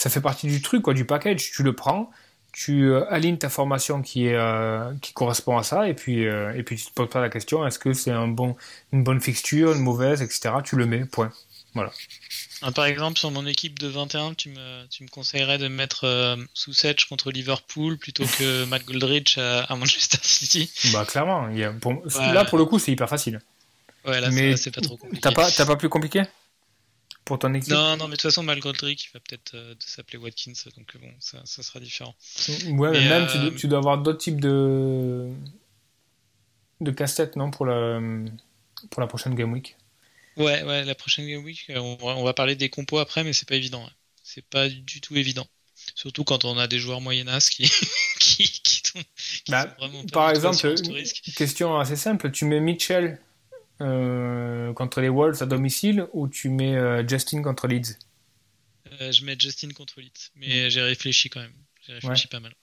C: ça fait partie du truc, quoi, du package. Tu le prends, tu euh, alignes ta formation qui est, euh, qui correspond à ça, et puis, euh, et puis tu te poses pas la question, est-ce que c'est un bon, une bonne fixture, une mauvaise, etc. Tu le mets, point. Voilà.
D: Ah, par exemple, sur mon équipe de 21, tu me, tu me conseillerais de mettre euh, Sousetch contre Liverpool plutôt que *laughs* Matt Goldrich à, à Manchester City
C: Bah clairement, il y a- pour-
D: Ouais.
C: là pour le coup c'est hyper facile.
D: Ouais, là,
C: Mais
D: c'est pas trop compliqué.
C: T'as pas, t'as pas plus compliqué? Pour ton équipe
D: Non, non, mais de toute façon, Matt Goldrich, il va peut-être euh, s'appeler Watkins, donc bon, ça, ça sera différent.
C: Ouais, mais
D: Mais,
C: même
D: euh,
C: tu, dois- tu dois avoir d'autres types de de casse-tête non pour la pour la prochaine game week.
D: Ouais, ouais, la prochaine Game Week, euh, on va, on va parler des compos après, mais c'est pas évident. ouais. C'est pas du tout évident. Surtout quand on a des joueurs moyennas qui, *laughs* qui, qui, qui
C: Bah,
D: sont vraiment pas
C: Par exemple, question assez simple, tu mets Mitchell euh, contre les Wolves à domicile ou tu mets euh, Justin contre Leeds?
D: Euh, je mets Justin contre Leeds, mais j'ai réfléchi quand même. J'ai réfléchi
C: Ouais.
D: pas mal.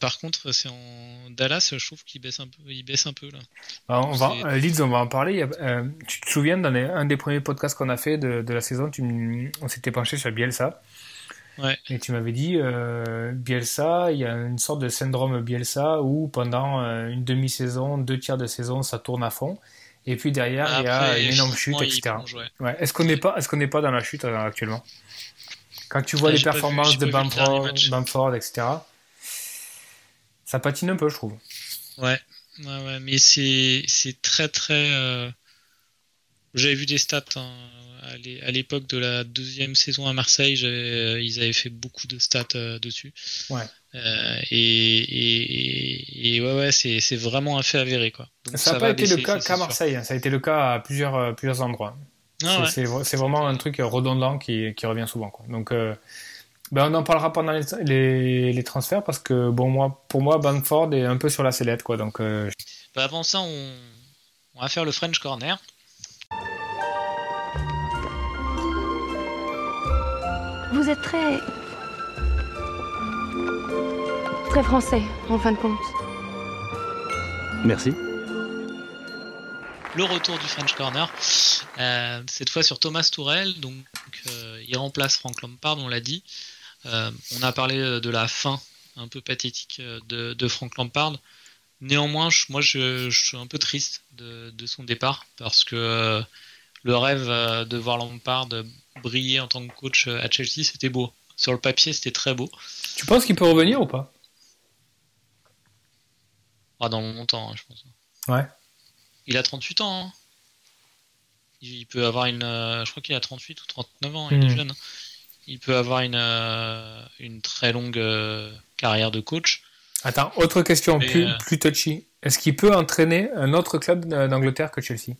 D: Par contre, c'est en Dallas, je trouve qu'il baisse un peu. Il baisse un peu là.
C: Alors, on va, Leeds, on va en parler. A- tu te souviens, dans les- un des premiers podcasts qu'on a fait de, de la saison, tu on s'était penché sur Bielsa.
D: Ouais.
C: Et tu m'avais dit, euh, Bielsa, il y a une sorte de syndrome Bielsa où pendant euh, une demi-saison, deux tiers de saison, ça tourne à fond. Et puis derrière, il y a une énorme chute, etc.
D: plonge, ouais.
C: Ouais. Est-ce qu'on n'est pas, est-ce qu'on n'est pas dans la chute euh, actuellement? Quand tu vois les
D: vu-
C: performances de Bamford. Bamford, etc., ça patine un peu, je trouve.
D: Ouais, ouais, ouais, mais c'est c'est très très. euh, J'avais vu des stats hein, à l'é- à l'époque de la deuxième saison à Marseille, euh, ils avaient fait beaucoup de stats euh, dessus.
C: Ouais.
D: Euh, et, et, et, et ouais, ouais, c'est vraiment un fait avéré quoi. Donc
C: Ça n'a pas été le cas qu'à. Marseille, hein. ça a été le cas à plusieurs, plusieurs endroits.
D: Ah
C: C'est-
D: ouais.
C: vraiment un truc redondant qui, qui revient souvent. Quoi. Donc, euh, ben on en parlera pendant les, les, les transferts parce que bon, moi, pour moi, Bamford est un peu sur la sellette. Quoi. Donc, euh,
D: Bah, avant ça, on... on va faire le French Corner.
E: Vous êtes très. très français, en fin de compte.
F: Merci.
D: le retour du French Corner, euh, cette fois sur Thomas Tourel, donc euh, il remplace Frank Lampard, on l'a dit. Euh, on a parlé de la fin un peu pathétique de, de Frank Lampard. Néanmoins, je- moi je, je suis un peu triste de, de son départ parce que euh, le rêve de voir Lampard briller en tant que coach euh, à Chelsea, c'était beau. Sur le papier, c'était très beau.
C: tu penses qu'il peut revenir ou pas?
D: Ah, dans longtemps, hein, je pense.
C: Ouais.
D: Il a 38 ans. hein. Il peut avoir une. euh, je crois qu'il a 38 ou 39 ans, il est
C: Mhm.
D: jeune. hein. Il peut avoir une, euh, une très longue euh, carrière de coach.
C: Attends, autre question plus, plus touchy. Est-ce qu'il peut entraîner un autre club d'Angleterre que Chelsea?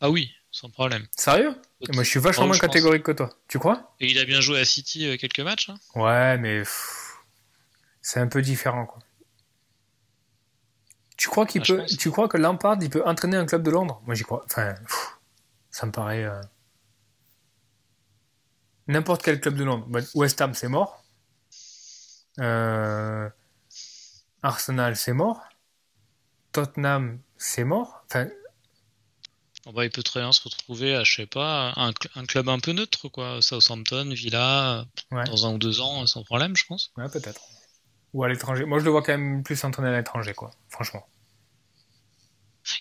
D: Ah oui, sans problème.
C: Sérieux? Moi, je suis vachement moins
D: pense.
C: catégorique que toi. Tu crois?
D: Et il a bien joué à City euh, quelques matchs. hein.
C: Ouais, mais c'est un peu différent, quoi. Tu crois qu'il
D: Ah,
C: peut, tu crois que Lampard, il peut entraîner un club de Londres? Moi, j'y crois. Enfin, pff, ça me paraît. euh, N'importe quel club de Londres. Bah, West Ham, c'est mort. Euh, Arsenal, c'est mort. Tottenham, c'est mort. Enfin,
D: Bon, bah, il peut très bien se retrouver à, je sais pas, un, cl- un club un peu neutre, quoi. Southampton, Villa,
C: ouais,
D: dans un ou deux ans, sans problème, je pense.
C: ouais peut-être. Ou à l'étranger. Moi, je le vois quand même plus entraîner à l'étranger, quoi. Franchement.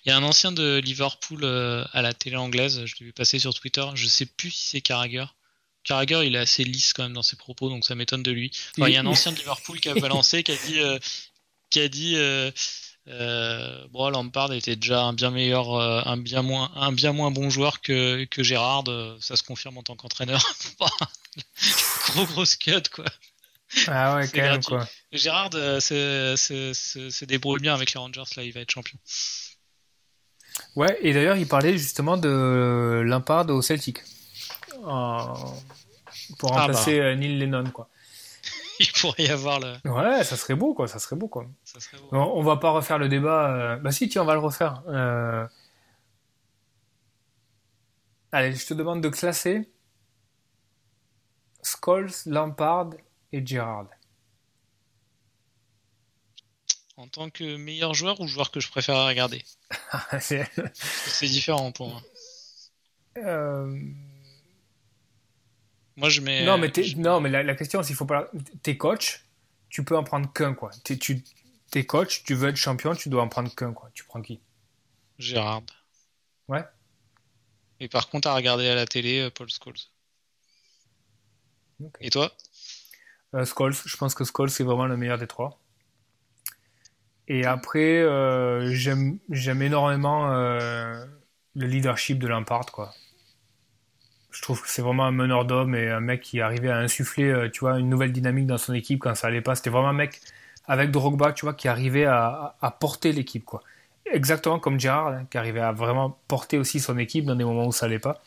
D: Il y a un ancien de Liverpool euh, à la télé anglaise, je l'ai vu passer sur Twitter, je sais plus si c'est Carragher. Carragher, il est assez lisse quand même dans ses propos, donc ça m'étonne de lui. Enfin, il y a un ancien de Liverpool qui a balancé, qui a dit, euh, qui a dit, euh, euh, bon, Lampard était déjà un bien meilleur, euh, un bien moins, un bien moins bon joueur que que Gérard. euh, ça se confirme en tant qu'entraîneur. *laughs* *laughs* gros grosse cut quoi.
C: Ah ouais, quand même, quoi.
D: Gérard euh, se, débrouille bien avec les Rangers là, il va être champion.
C: Ouais, et d'ailleurs, il parlait justement de Lampard au Celtic. Pour
D: Ah
C: remplacer euh, Neil Lennon, quoi.
D: Il pourrait y avoir le.
C: Ouais, ça serait beau, quoi. Ça serait beau, quoi.
D: Ça serait beau.
C: On, on va pas refaire le débat. euh, Bah si, tiens, on va le refaire. Euh, Allez, je te demande de classer Scholes, Lampard et Gerrard.
D: En tant que meilleur joueur ou joueur que je préfère regarder? *laughs*
C: C'est-
D: C'est différent pour moi.
C: Euh,
D: Moi je mets.
C: Non, mais, t'es-
D: je-
C: non, mais la, la question, faut pas. T'es coach, tu peux en prendre qu'un, quoi. T'es, tu, t'es coach, tu veux être champion, tu dois en prendre qu'un, quoi. Tu prends qui?
D: Gérard.
C: Ouais.
D: Et par contre, à regarder à la télé, Paul Scholes. Et toi?
C: Euh, Scholes, je pense que Scholes c'est vraiment le meilleur des trois. Et après, euh, j'aime énormément euh, le leadership de Lampard, quoi. Je trouve que c'est vraiment un meneur d'hommes et un mec qui arrivait à insuffler, euh, tu vois, une nouvelle dynamique dans son équipe quand ça allait pas. C'était vraiment un mec avec Drogba, tu vois, qui arrivait à, à porter l'équipe, quoi. Exactement comme Gérard, hein, qui arrivait à vraiment porter aussi son équipe dans des moments où ça allait pas.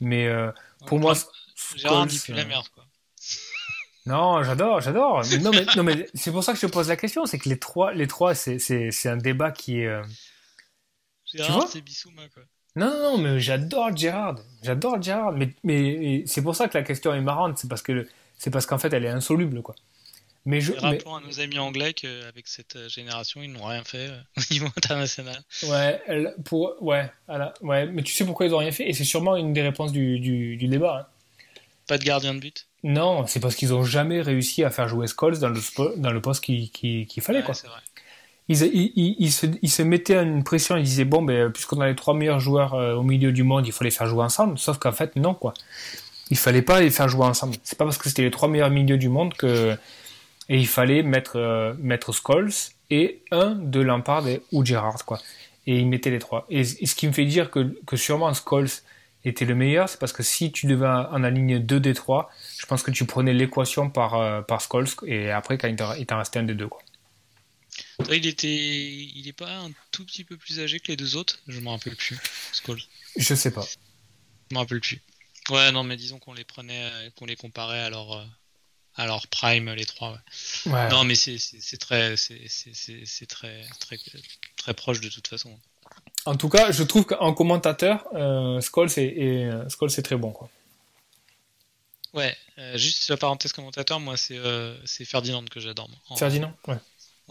C: Mais euh, pour moi,
D: Gérard dit plus la merde, quoi.
C: Non, j'adore, j'adore. Non, mais, non, mais c'est pour ça que je te pose la question. C'est que les trois, les trois, c'est, c'est, c'est un débat qui est. Euh...
D: Gérard, c'est Bissouma, quoi.
C: Non, non, non, mais j'adore Gérard. J'adore Gérard. Mais, mais c'est pour ça que la question est marrante. C'est parce que c'est parce qu'en fait, elle est insoluble, quoi.
D: Mais je. rappelons à nos amis anglais qu'avec cette euh, génération, ils n'ont rien fait euh, *laughs* au niveau international.
C: Ouais, elle, pour, ouais, ouais, mais tu sais pourquoi ils n'ont rien fait? Et c'est sûrement une des réponses du, du, du débat. Hein.
D: Pas de gardien de but?
C: Non, c'est parce qu'ils n'ont jamais réussi à faire jouer Scholes dans le, dans le poste qu'il fallait. quoi. Ils, se, mettaient une pression, ils disaient bon, ben, puisqu'on a les trois meilleurs joueurs euh, au milieu du monde, il faut les faire jouer ensemble. Sauf qu'en fait, non, quoi. Il fallait pas les faire jouer ensemble. C'est pas parce que c'était les trois meilleurs milieux du monde que. Et il fallait mettre, euh, et un de Lampard ou Gerrard, quoi. Et ils mettaient les trois. Et, ce qui me fait dire que, sûrement Scholes était le meilleur, c'est parce que si tu devais en aligner deux des trois, je pense que tu prenais l'équation par, euh, et après, quand il t'en restait un des deux. Quoi.
D: Il était, il est pas un tout petit peu plus âgé que les deux autres Je m'en rappelle plus. Scholes.
C: Je sais pas.
D: Je m'en rappelle plus. Ouais, non, mais disons qu'on les prenait, euh, qu'on les comparait à leur, euh, à leur prime, les trois. Ouais. Non, mais c'est très, c'est très, très, très proche de toute façon.
C: En tout cas, je trouve qu'en commentateur, euh, Scholes est, est, très bon. Quoi.
D: Ouais, euh, juste la parenthèse commentateur, moi c'est euh, Ferdinand que j'adore.
C: Ferdinand, ouais.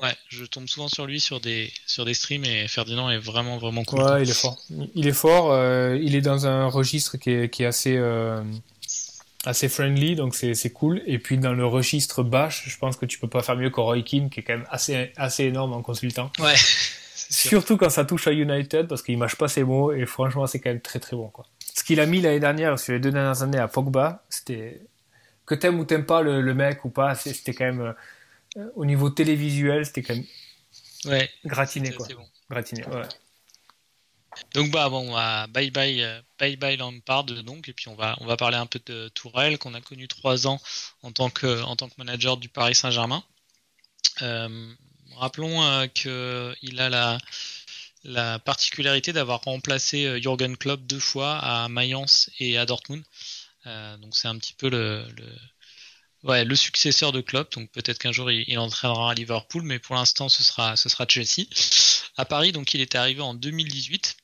D: Ouais, je tombe souvent sur lui sur des, sur des streams et Ferdinand est vraiment vraiment cool.
C: Ouais, il est fort. Il est fort, euh, il est dans un registre qui est, qui est assez, euh, assez friendly, donc c'est cool. Et puis dans le registre bash, je pense que tu peux pas faire mieux que Roy Keane, qui est quand même assez, assez énorme en consultant.
D: Ouais. *laughs*
C: Surtout quand ça touche à United, parce qu'il mâche pas ses mots, et franchement, c'est quand même très très bon. Quoi. Ce qu'il a mis l'année dernière, sur les deux dernières années à Pogba, c'était. Que t'aimes ou t'aimes pas le, mec ou pas, c'était quand même. Euh, au niveau télévisuel, c'était quand même.
D: Ouais.
C: Gratiné, quoi. Bon. Gratiné, ouais.
D: Donc bah bon, bye bye, euh, bye bye Lampard donc, et puis on va on va parler un peu de Tourelle qu'on a connu trois ans en tant que en tant que manager du Paris Saint-Germain. Euh, Rappelons euh, qu'il a la, la particularité d'avoir remplacé euh, Jürgen Klopp deux fois à Mayence et à Dortmund. Euh, donc c'est un petit peu le, ouais, le successeur de Klopp. Donc peut-être qu'un jour il, entraînera à Liverpool, mais pour l'instant ce sera, ce sera Chelsea. À Paris, donc il était arrivé en 2018.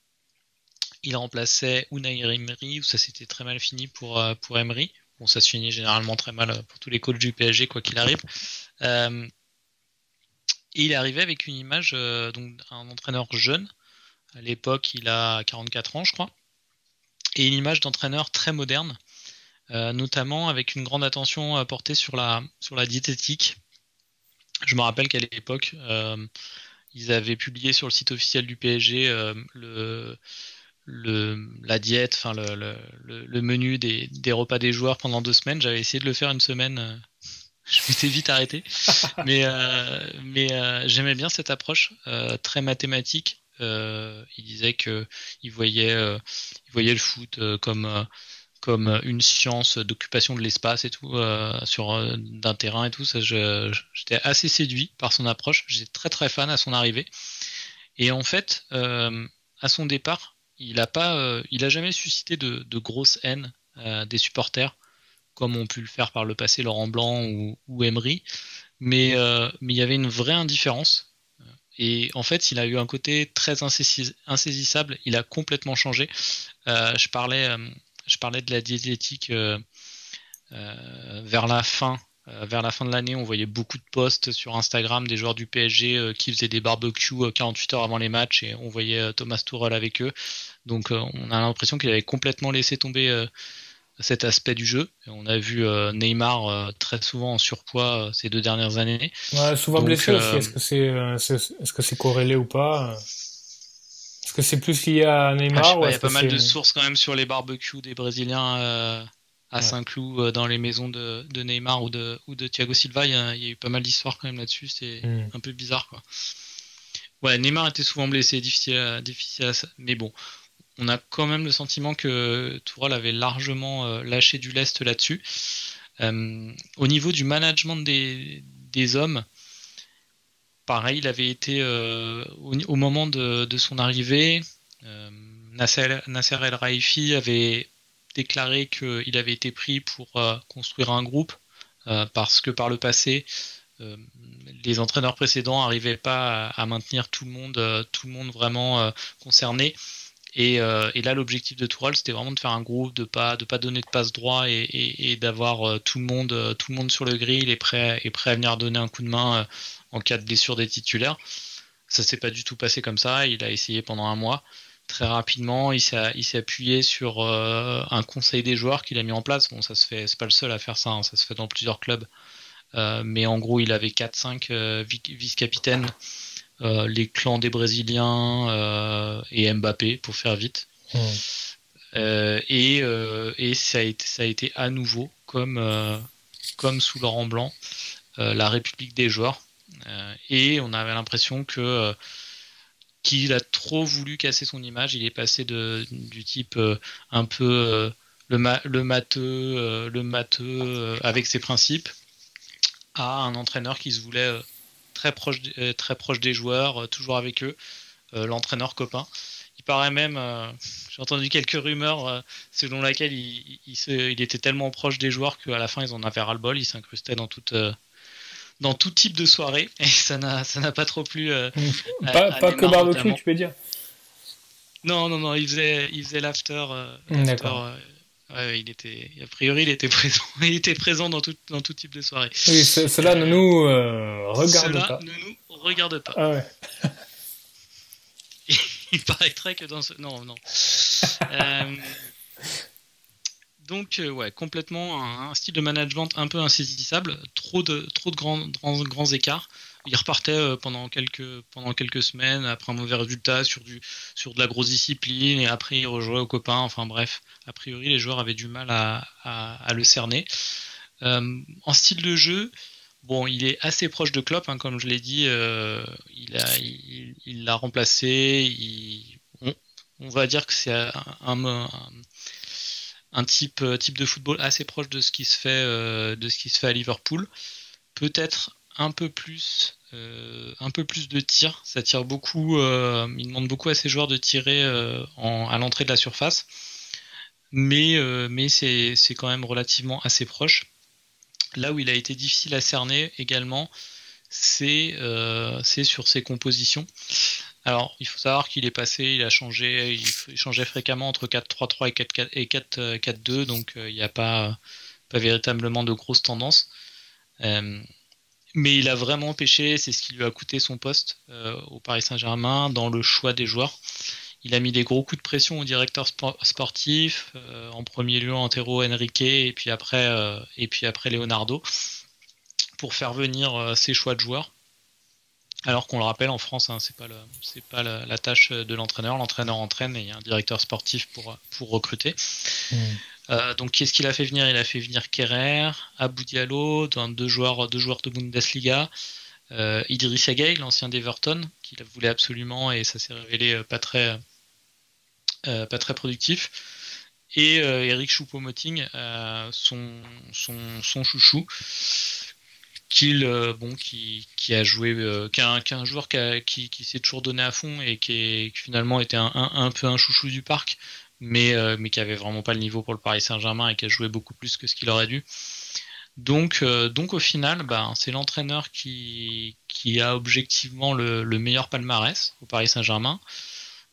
D: Il remplaçait Unai Emery, où ça s'était très mal fini pour, pour Emery. Bon, ça se finit généralement très mal pour tous les coachs du PSG, quoi qu'il arrive. Et il est arrivé avec une image euh, donc un entraîneur jeune. À l'époque, il a 44 ans, je crois. Et une image d'entraîneur très moderne, euh, notamment avec une grande attention portée sur la, sur la diététique. Je me rappelle qu'à l'époque, euh, ils avaient publié sur le site officiel du PSG le, le, la diète, enfin le, le, menu des, des, repas des joueurs pendant deux semaines. J'avais essayé de le faire une semaine *laughs* je m'étais vite arrêté. *laughs* mais euh, mais euh, j'aimais bien cette approche euh, très mathématique. il disait que il voyait il voyait le foot comme comme une science d'occupation de l'espace et tout sur d'un terrain et tout. Ça, j'étais assez séduit par son approche. J'étais très très fan à son arrivée. Et en fait, à son départ, il a pas, il a jamais suscité de, de grosse haine des supporters comme ont pu le faire par le passé Laurent Blanc ou, Emery, mais, euh, il y avait une vraie indifférence. Et en fait, il a eu un côté très insaisissable. Il a complètement changé. Euh, je parlais, euh, je parlais de la diététique vers la fin. vers la fin de l'année, on voyait beaucoup de posts sur Instagram des joueurs du PSG qui faisaient des barbecues 48 heures avant les matchs et on voyait Thomas Tuchel avec eux. Donc, on a l'impression qu'il avait complètement laissé tomber cet aspect du jeu. on a vu euh, Neymar euh, très souvent en surpoids euh, ces deux dernières années.
C: Ouais, souvent blessé aussi. Est-ce que c'est est-ce que c'est corrélé ou pas Est-ce que c'est plus lié à Neymar
D: Il y a pas mal de sources quand même sur les barbecues des Brésiliens à Saint-Cloud dans les maisons de, Neymar ou de, ou de Thiago Silva. Il y, a, eu pas mal d'histoires quand même là-dessus. C'est hmm. un peu bizarre quoi. Ouais, Neymar était souvent blessé, difficile à, difficile à... mais bon, on a quand même le sentiment que Tourelle avait largement euh, lâché du lest là-dessus. Euh, au niveau du management des, hommes, pareil, il avait été euh, au, moment de, son arrivée, Nasser, Nasser, El Raifi avait déclaré qu'il avait été pris pour construire un groupe parce que par le passé, les entraîneurs précédents n'arrivaient pas à, maintenir tout le monde, vraiment concerné. Euh, et, là, l'objectif de Tourelle, c'était vraiment de faire un groupe, de pas de pas donner de passe droit et, d'avoir euh, tout le monde euh, sur le grill et prêt à venir donner un coup de main en cas de blessure des titulaires. Ça s'est pas du tout passé comme ça. Il a essayé pendant un mois. Très rapidement, il s'est appuyé sur un conseil des joueurs qu'il a mis en place. Bon, ça se fait, c'est pas le seul à faire ça. Hein. ça se fait dans plusieurs clubs. mais en gros, il avait 4-5 vice-capitaines euh, les clans des Brésiliens euh, et Mbappé pour faire vite. Euh, et, et ça, a été, ça a été à nouveau, comme, comme sous Laurent Blanc, la République des joueurs. Et on avait l'impression que qu'il a trop voulu casser son image. Il est passé du type un peu le, matheux, le matheux avec ses principes, à un entraîneur qui se voulait très proche, euh, très proche des joueurs, euh, toujours avec eux, euh, l'entraîneur copain. Il paraît même, j'ai entendu quelques rumeurs selon laquelle il, il, était tellement proche des joueurs qu'à la fin ils en avaient ras le bol, il s'incrustait dans toute dans tout type de soirée et ça n'a ça n'a pas trop plu
C: pas, pas que barbecue tu peux dire
D: non non non il faisait il faisait l'after Ouais, il était, a priori, il était *laughs* présent, il était présent dans tout, dans tout type de soirée.
C: Oui, cela ne nous euh, regarde
D: cela
C: pas.
D: ne nous regarde pas.
C: Ah ouais. *laughs*
D: il paraîtrait que dans ce, non, non. *laughs* Donc, euh, ouais, complètement un, style de management un peu insaisissable, trop de, grands, grands, écarts il repartait euh, pendant quelques, pendant quelques semaines après un mauvais résultat sur, du, sur de la grosse discipline et après il rejouait aux copains. Enfin bref, a priori les joueurs avaient du mal à, le cerner. Euh, en style de jeu, bon, il est assez proche de Klopp, hein, comme je l'ai dit. Il l'a remplacé. On, va dire que c'est un, type, type de football assez proche de ce qui se fait, de ce qui se fait à Liverpool. Peut-être un peu plus euh, un de tir. Ça tire beaucoup. Euh, il demande beaucoup à ses joueurs de tirer euh, à l'entrée de la surface. Mais, c'est, quand même relativement assez proche. Là où il a été difficile à cerner également, c'est sur ses compositions. Alors, il faut savoir qu'il est passé, il a changé, il, changeait fréquemment entre 4-3-3 et 4-4-2, donc il n'y a pas, véritablement de grosses tendances. Mais il a vraiment pêché, c'est ce qui lui a coûté son poste euh, au Paris Saint-Germain dans le choix des joueurs. Il a mis des gros coups de pression au directeur sportif, euh, en premier lieu Antero Henrique et puis après euh, et puis après Leonardo pour faire venir ses choix de joueurs. Alors qu'on le rappelle en France, hein, c'est pas c'est pas la, tâche de l'entraîneur. L'entraîneur entraîne et il y a un directeur sportif pour pour recruter. Mmh. Euh, donc, qu'est-ce qu'il a fait venir? Il a fait venir Kerrer, Abou Diallo, deux joueurs, deux joueurs de Bundesliga, euh, Idriss Gueye, l'ancien d'Everton, qu'il voulait absolument et ça s'est révélé euh, pas très, euh, pas très productif. Et Eric Choupo-Moting, son, son, son, chouchou, qu'il bon qui, qui, a joué qui, est un, joueur qui, qui, s'est toujours donné à fond et qui, finalement était un, un, peu un chouchou du parc mais, euh, mais qui avait vraiment pas le niveau pour le Paris Saint-Germain et qui a joué beaucoup plus que ce qu'il aurait dû. Donc, euh, donc au final, bah, c'est l'entraîneur qui, qui a objectivement le meilleur palmarès au Paris Saint-Germain.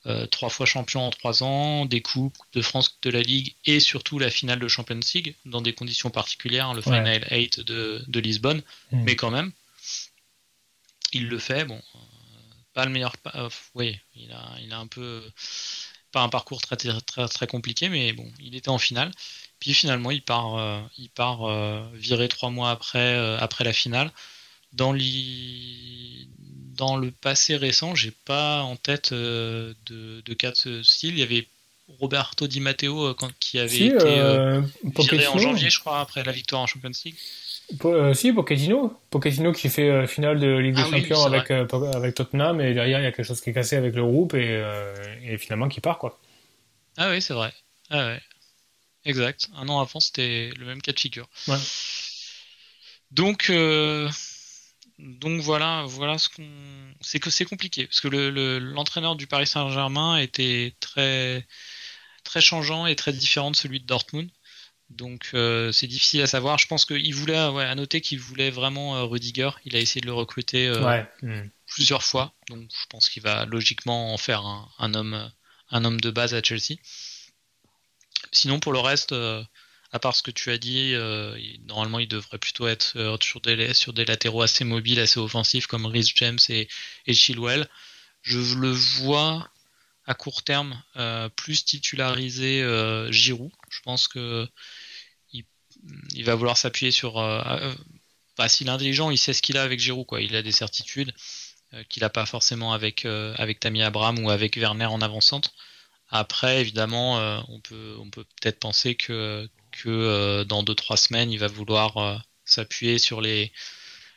D: Euh, trois fois champion en trois ans, des coupes, de France, de la Ligue et surtout la finale de Champions League dans des conditions particulières, le Final 8 de, de Lisbonne, mm. mais quand même, il le fait. Bon, pas le meilleur. oui, il a, il a un peu pas un parcours très, très, très, compliqué, mais bon, il était en finale. Puis finalement, il part, euh, il part euh, viré trois mois après, euh, après la finale dans dans le passé récent, j'ai pas en tête de, de cas de ce style. Il y avait Roberto Di Matteo quand, qui avait été viré en janvier, je crois, après la victoire en Champions League.
C: si, Pochettino. Pochettino qui fait finale de Ligue des ah Champions avec, avec Tottenham et derrière il y a quelque chose qui est cassé avec le groupe et, et finalement qui part quoi.
D: Ah oui, c'est vrai. Ah ouais. Exact. Un an avant, c'était le même cas de figure.
C: Ouais.
D: Donc, euh, donc voilà, voilà ce qu'on. C'est que c'est compliqué parce que l'entraîneur du Paris Saint-Germain était très très changeant et très différent de celui de Dortmund. Donc euh, c'est difficile à savoir. Je pense qu'il voulait, ouais, à noter qu'il voulait vraiment euh, Rudiger. Il a essayé de le recruter plusieurs fois. Donc je pense qu'il va logiquement en faire un, homme, un homme de base à Chelsea. Sinon pour le reste, à part ce que tu as dit, euh, normalement il devrait plutôt être euh, sur, des, sur des latéraux assez mobiles, assez offensifs comme Rhys James et, Chilwell. Je le vois à court terme euh, plus titularisé Giroud. Je pense que il, va vouloir s'appuyer sur. Bah, s'il est intelligent, il sait ce qu'il a avec Giroud, quoi. Il a des certitudes qu'il n'a pas forcément avec, avec Tammy Abraham ou avec Werner en avant-centre. Après, évidemment, on peut on peut peut-être penser que que euh, dans 2-3 semaines, il va vouloir euh, s'appuyer sur les,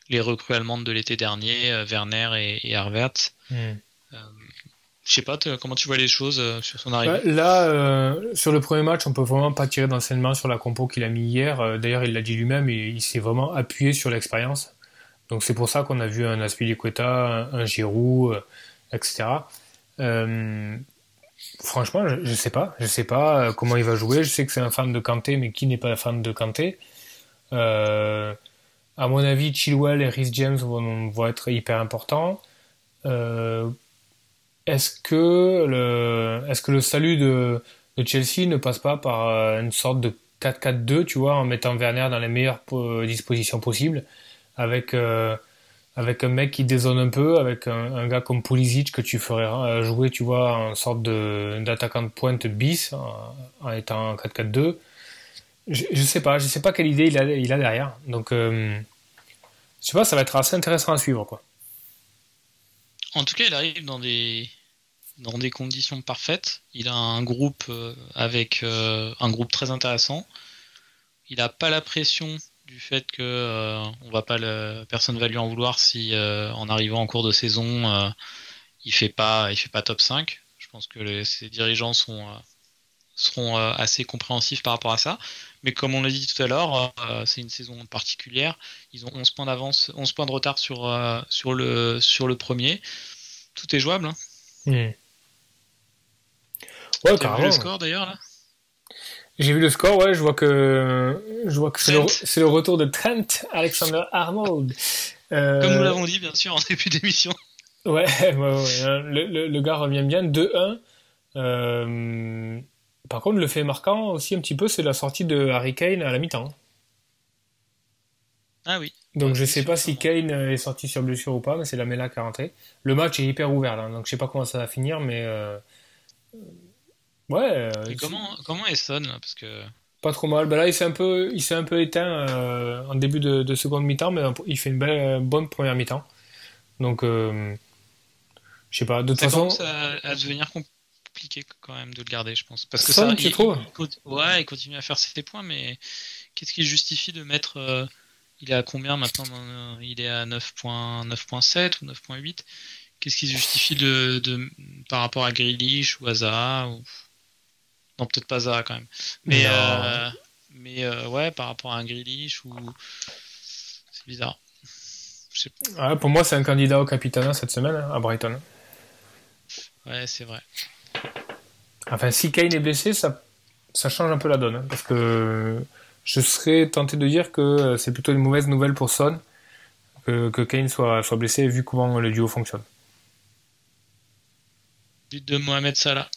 D: les recrues allemandes de l'été dernier, euh, Werner et, et
C: hmm.
D: je sais pas comment tu vois les choses sur son arrivée?
C: Là, sur le premier match, on peut vraiment pas tirer d'enseignement sur la compo qu'il a mis hier. D'ailleurs, il l'a dit lui-même, il, il s'est vraiment appuyé sur l'expérience. Donc c'est pour ça qu'on a vu un Aspilicueta, un, un Giroud, etc. Franchement, je, ne sais pas. Je sais pas euh, comment il va jouer. Je sais que c'est un fan de Kanté, mais qui n'est pas un fan de Kanté? Euh, À mon avis, Chilwell et Rhys James vont, être hyper importants. Euh, est-ce que le est-ce que le salut de, Chelsea ne passe pas par une sorte de 4-4-2, tu vois, en mettant Werner dans les meilleures dispositions possibles, avec avec un mec qui dézone un peu, avec un, gars comme Pulisic que tu ferais euh, jouer, tu vois, en sorte d'attaquant de, pointe bis, en, étant en 4-4-2. Je, je, sais pas, je sais pas quelle idée il a, il a derrière. Donc, euh, je sais pas, ça va être assez intéressant à suivre, quoi.
D: En tout cas, il arrive dans des dans des conditions parfaites. Il a un groupe euh, avec un groupe très intéressant. Il n'a pas la pression du fait que euh, on va pas le, personne va lui en vouloir si euh, en arrivant en cours de saison euh, il fait pas il fait pas top 5. Je pense que ses dirigeants sont seront assez compréhensifs par rapport à ça. Mais comme on l'a dit tout à l'heure, c'est une saison particulière. Ils ont 11 points d'avance, 11 points de retard sur, sur, le, sur le premier. Tout est jouable. Hein.
C: Mmh.
D: Ouais, le score d'ailleurs là?
C: J'ai vu le score, ouais, je vois que je vois que c'est le, le, retour de Trent Alexander Arnold.
D: Euh... Comme nous l'avons dit, bien sûr, en début d'émission.
C: Ouais, *laughs* ouais, ouais hein. le, le, le, gars revient bien 2-1. Euh... Par contre, le fait marquant aussi un petit peu, c'est la sortie de Harry Kane à la mi-temps.
D: Ah oui.
C: Donc je sais pas si Kane est sorti sur blessure ou pas, mais c'est la Mela qui a rentré. Le match est hyper ouvert là, donc je sais pas comment ça va finir, mais euh... Ouais.
D: Euh, comment, comment est Son là Parce que...
C: Pas trop mal. Ben là, il s'est un peu, il s'est un peu éteint euh, en début de, de seconde mi-temps, mais il fait une belle, bonne première mi-temps. Donc, euh, je sais pas. De toute façon,
D: ça à devenir compliqué quand même de le garder, je pense. Parce que
C: Son, ça, tu trouves
D: Ouais, il continue à faire ses points, mais qu'est-ce qui justifie de mettre Il est à combien maintenant Il est à 9.7 ou 9.8 Qu'est-ce qui justifie de, de, par rapport à Grealish ou à Zaha ou... Non, peut-être pas Zaha quand même. Mais, euh, mais euh, ouais, par rapport à un Grealish ou. C'est bizarre.
C: Pour moi, c'est un candidat au capitana cette semaine hein, à Brighton.
D: Ouais, c'est vrai.
C: Enfin, si Kane est blessé, ça, ça change un peu la donne. Hein, parce que je serais tenté de dire que euh, c'est plutôt une mauvaise nouvelle pour Son que, que Kane soit, soit blessé, vu comment le duo fonctionne.
D: But de Mohamed Salah.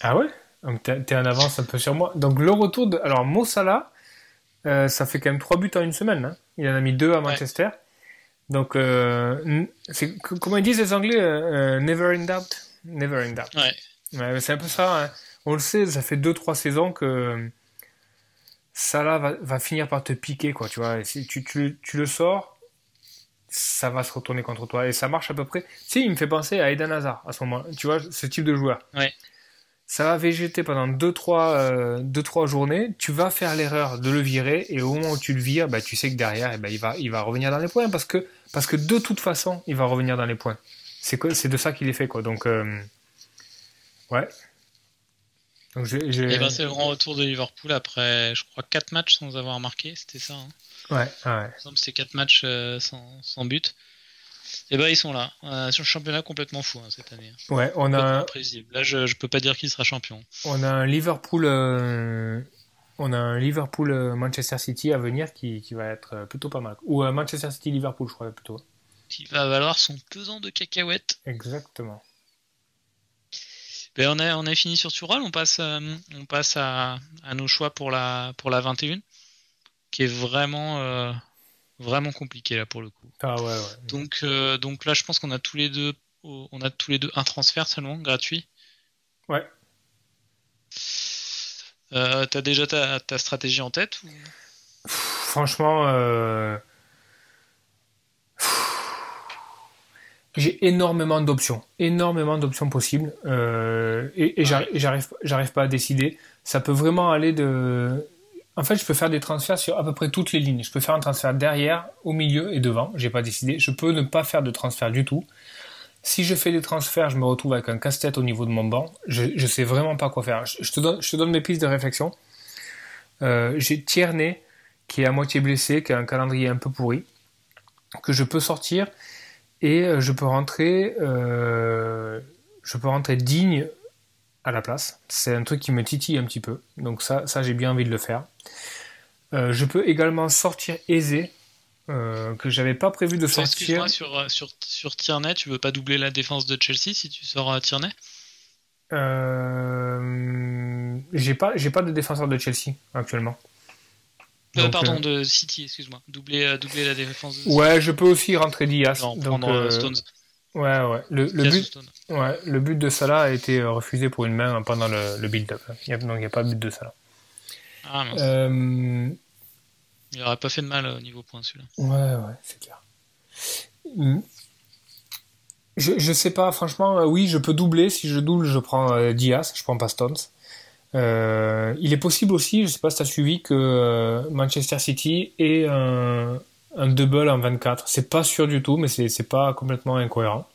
C: Ah ouais? Donc t'es en avance un peu sur moi. Donc le retour de... Alors Mo Salah, euh, ça fait quand même 3 buts en une semaine. Hein. Il en a mis 2 à Manchester. Donc, euh, comment ils disent les Anglais euh, Never in doubt? Never in doubt.
D: Ouais.
C: c'est un peu ça. Hein. On le sait, ça fait 2-3 saisons que Salah va, va, finir par te piquer. Quoi, tu, vois. si tu, tu, tu, le sors, ça va se retourner contre toi. Et ça marche à peu près. Sais, il me fait penser à Eden Hazard à ce moment. Tu vois, ce type de joueur.
D: Ouais.
C: Ça va végéter pendant 2-3 euh, deux, trois journées. Tu vas faire l'erreur de le virer. Et au moment où tu le vires, bah, tu sais que derrière, eh ben, il, va, il va revenir dans les points. Parce que, parce que de toute façon, il va revenir dans les points. C'est, de ça qu'il est fait. Quoi. Donc, euh, ouais.
D: Donc, j'ai... Et ben, c'est le grand retour de Liverpool après, je crois, 4 matchs sans avoir marqué. C'était ça. Hein.
C: Ouais, ouais.
D: C'est 4 matchs euh, sans, sans, but. Et bah ils sont là. Euh, sur le championnat complètement fou hein, cette année.
C: Ouais, on a.
D: Là, je, je peux pas dire qui sera champion.
C: On a un Liverpool. Euh... On a un Liverpool euh, Manchester City à venir qui, qui va être plutôt pas mal. Ou un Manchester City Liverpool, je crois plutôt.
D: Qui va valoir son pesant de cacahuètes.
C: Exactement.
D: Ben, on, a, on a fini sur Tural, on passe, on passe à, à, nos choix pour la, pour la 21 qui est vraiment euh, vraiment compliqué là pour le coup.
C: Ah ouais, ouais.
D: Donc euh, donc là je pense qu'on a tous les deux on a tous les deux un transfert seulement gratuit.
C: Ouais.
D: Euh, T'as déjà ta, ta, stratégie en tête ou...
C: Franchement, euh... j'ai énormément d'options, énormément d'options possibles, et, et j'arrive, j'arrive pas à décider. Ça peut vraiment aller de en fait, je peux faire des transferts sur à peu près toutes les lignes. Je peux faire un transfert derrière, au milieu et devant. J'ai pas décidé. Je peux ne pas faire de transfert du tout. Si je fais des transferts, je me retrouve avec un casse-tête au niveau de mon banc. Je, je sais vraiment pas quoi faire. Je, te, donne, je te donne mes pistes de réflexion. Euh, j'ai Tierney qui est à moitié blessé, qui a un calendrier un peu pourri, que je peux sortir et euh, je peux rentrer, euh, je peux rentrer digne à la place. C'est un truc qui me titille un petit peu. Donc ça, ça j'ai bien envie de le faire. Euh, je peux également sortir aisé, euh, que j'avais pas prévu de sortir.
D: Excuse-moi, sur, euh, sur, sur Tierney, tu veux pas doubler la défense de Chelsea si tu sors à Tierney
C: euh, J'ai pas, j'ai pas de défenseur de Chelsea actuellement.
D: Donc, pardon, de City, excuse-moi. Doubler, doubler la défense de
C: Ouais, je peux aussi rentrer Diaz.
D: Non, donc, Stones.
C: Ouais, ouais. Le, le but, ouais, le but de Salah a été refusé pour une main pendant le, le build-up. Donc il n'y a pas de but de Salah.
D: Ah, euh... Il aurait pas fait de mal au niveau point celui-là.
C: Ouais, ouais, c'est clair. Hmm. Je, je sais pas, franchement, euh, oui, je peux doubler. Si je double, je prends euh, Diaz, je prends pas Stones. Euh, il est possible aussi, je sais pas si tu as suivi, que euh, Manchester City ait un, un double en 24. C'est pas sûr du tout, mais c'est pas complètement incohérent.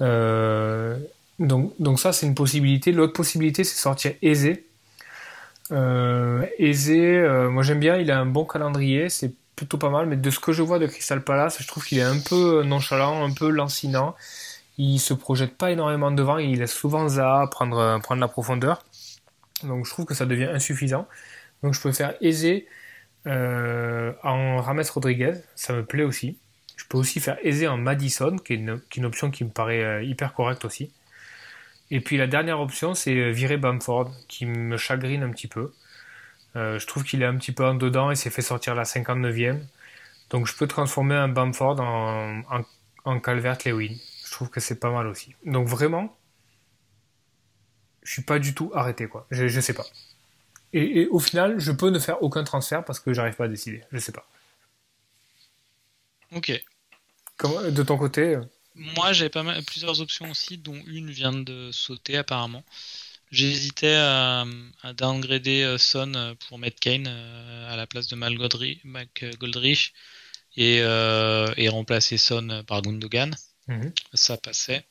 C: Euh, donc, donc ça, c'est une possibilité. L'autre possibilité, c'est sortir aisé. Euh, aisé, euh, moi j'aime bien, il a un bon calendrier, c'est plutôt pas mal, mais de ce que je vois de Crystal Palace, je trouve qu'il est un peu nonchalant, un peu lancinant. Il se projette pas énormément devant, il laisse souvent Zaha prendre, prendre la profondeur. Donc je trouve que ça devient insuffisant. Donc je peux faire aisé euh, en Rames Rodriguez, ça me plaît aussi. Je peux aussi faire aisé en Madison, qui est une, option qui me paraît euh, hyper correcte aussi. Et puis la dernière option, c'est euh, virer Bamford, qui me chagrine un petit peu. Euh, je trouve qu'il est un petit peu en dedans et s'est fait sortir la 59e. Donc je peux transformer un Bamford en Calvert-Lewin. Je trouve que c'est pas mal aussi. Donc vraiment, je suis pas du tout arrêté quoi. Je, je sais pas. Et, et, au final, je peux ne faire aucun transfert parce que j'arrive pas à décider. Je sais pas.
D: Ok.
C: Comment, de ton côté
D: moi, j'ai pas mal, plusieurs options aussi, dont une vient de sauter apparemment. J'hésitais à, à downgrader euh, Son euh, pour mettre Kane euh, à la place de Mal Goldrich et, euh, et remplacer Son par Gundogan.
C: Mhm.
D: Ça passait.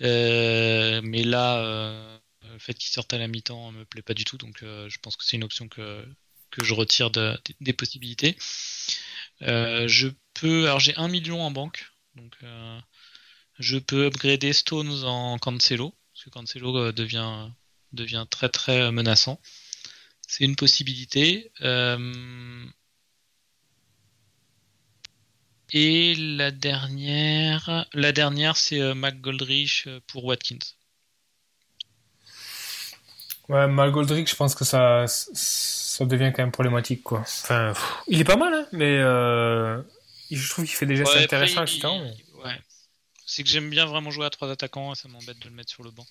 D: Euh, mais là, euh, le fait qu'il sorte à la mi-temps me plaît pas du tout, donc je pense que c'est une option que, que je retire de, de, des possibilités. je peux, alors j'ai un million en banque, donc, euh, je peux upgrader Stones en Cancelo, parce que Cancelo euh, devient, devient très très menaçant. C'est une possibilité. Euh... Et la dernière, la dernière, c'est euh, McGoldrich euh, pour Watkins.
C: Ouais, McGoldrich, je pense que ça, ça devient quand même problématique, quoi. Enfin, pff, il est pas mal, hein, mais euh, je trouve qu'il fait des gestes
D: Ouais,
C: intéressants,
D: après,
C: etc.
D: il- ouais. C'est que j'aime bien vraiment jouer à trois attaquants et ça m'embête de le mettre sur le banc.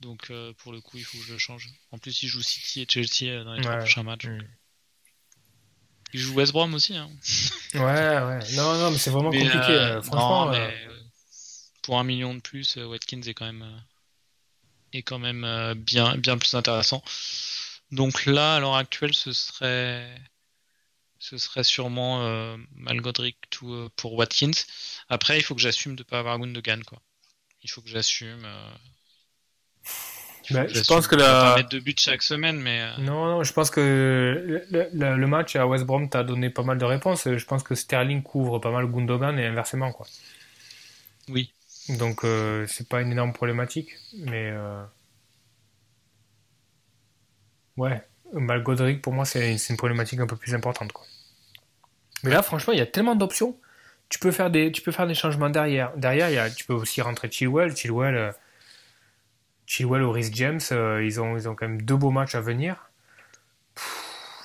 D: Donc euh, pour le coup, il faut que je le change. En plus, il joue City et Chelsea euh, dans les trois prochains matchs.
C: Mm.
D: Il joue West Brom aussi. Hein. *laughs*
C: Ouais, ouais. Non, non, mais c'est vraiment compliqué. Euh, franchement,
D: non, mais pour un million de plus, Watkins est quand même est quand même bien bien plus intéressant. Donc là, à l'heure actuelle, ce serait ce serait sûrement euh, Malgodric tout, euh, pour Watkins. Après, il faut que j'assume de ne pas avoir Gundogan. Quoi. Il faut que j'assume. Euh,
C: bah, je pense que la...
D: mettre de but chaque semaine, mais. Euh,
C: non, non, je pense que le, le, match à West Brom t'a donné pas mal de réponses. Je pense que Sterling couvre pas mal Gundogan et inversement, quoi.
D: Oui.
C: Donc, euh, c'est pas une énorme problématique, mais. Euh... Ouais, Malgodric, pour moi, c'est une problématique un peu plus importante, quoi. Mais là, franchement, il y a tellement d'options. Tu peux faire des, tu peux faire des changements derrière. Derrière, il y a, tu peux aussi rentrer Chilwell. Chilwell, euh, Chilwell ou Rhys James, ils, ont, ils ont quand même deux beaux matchs à venir.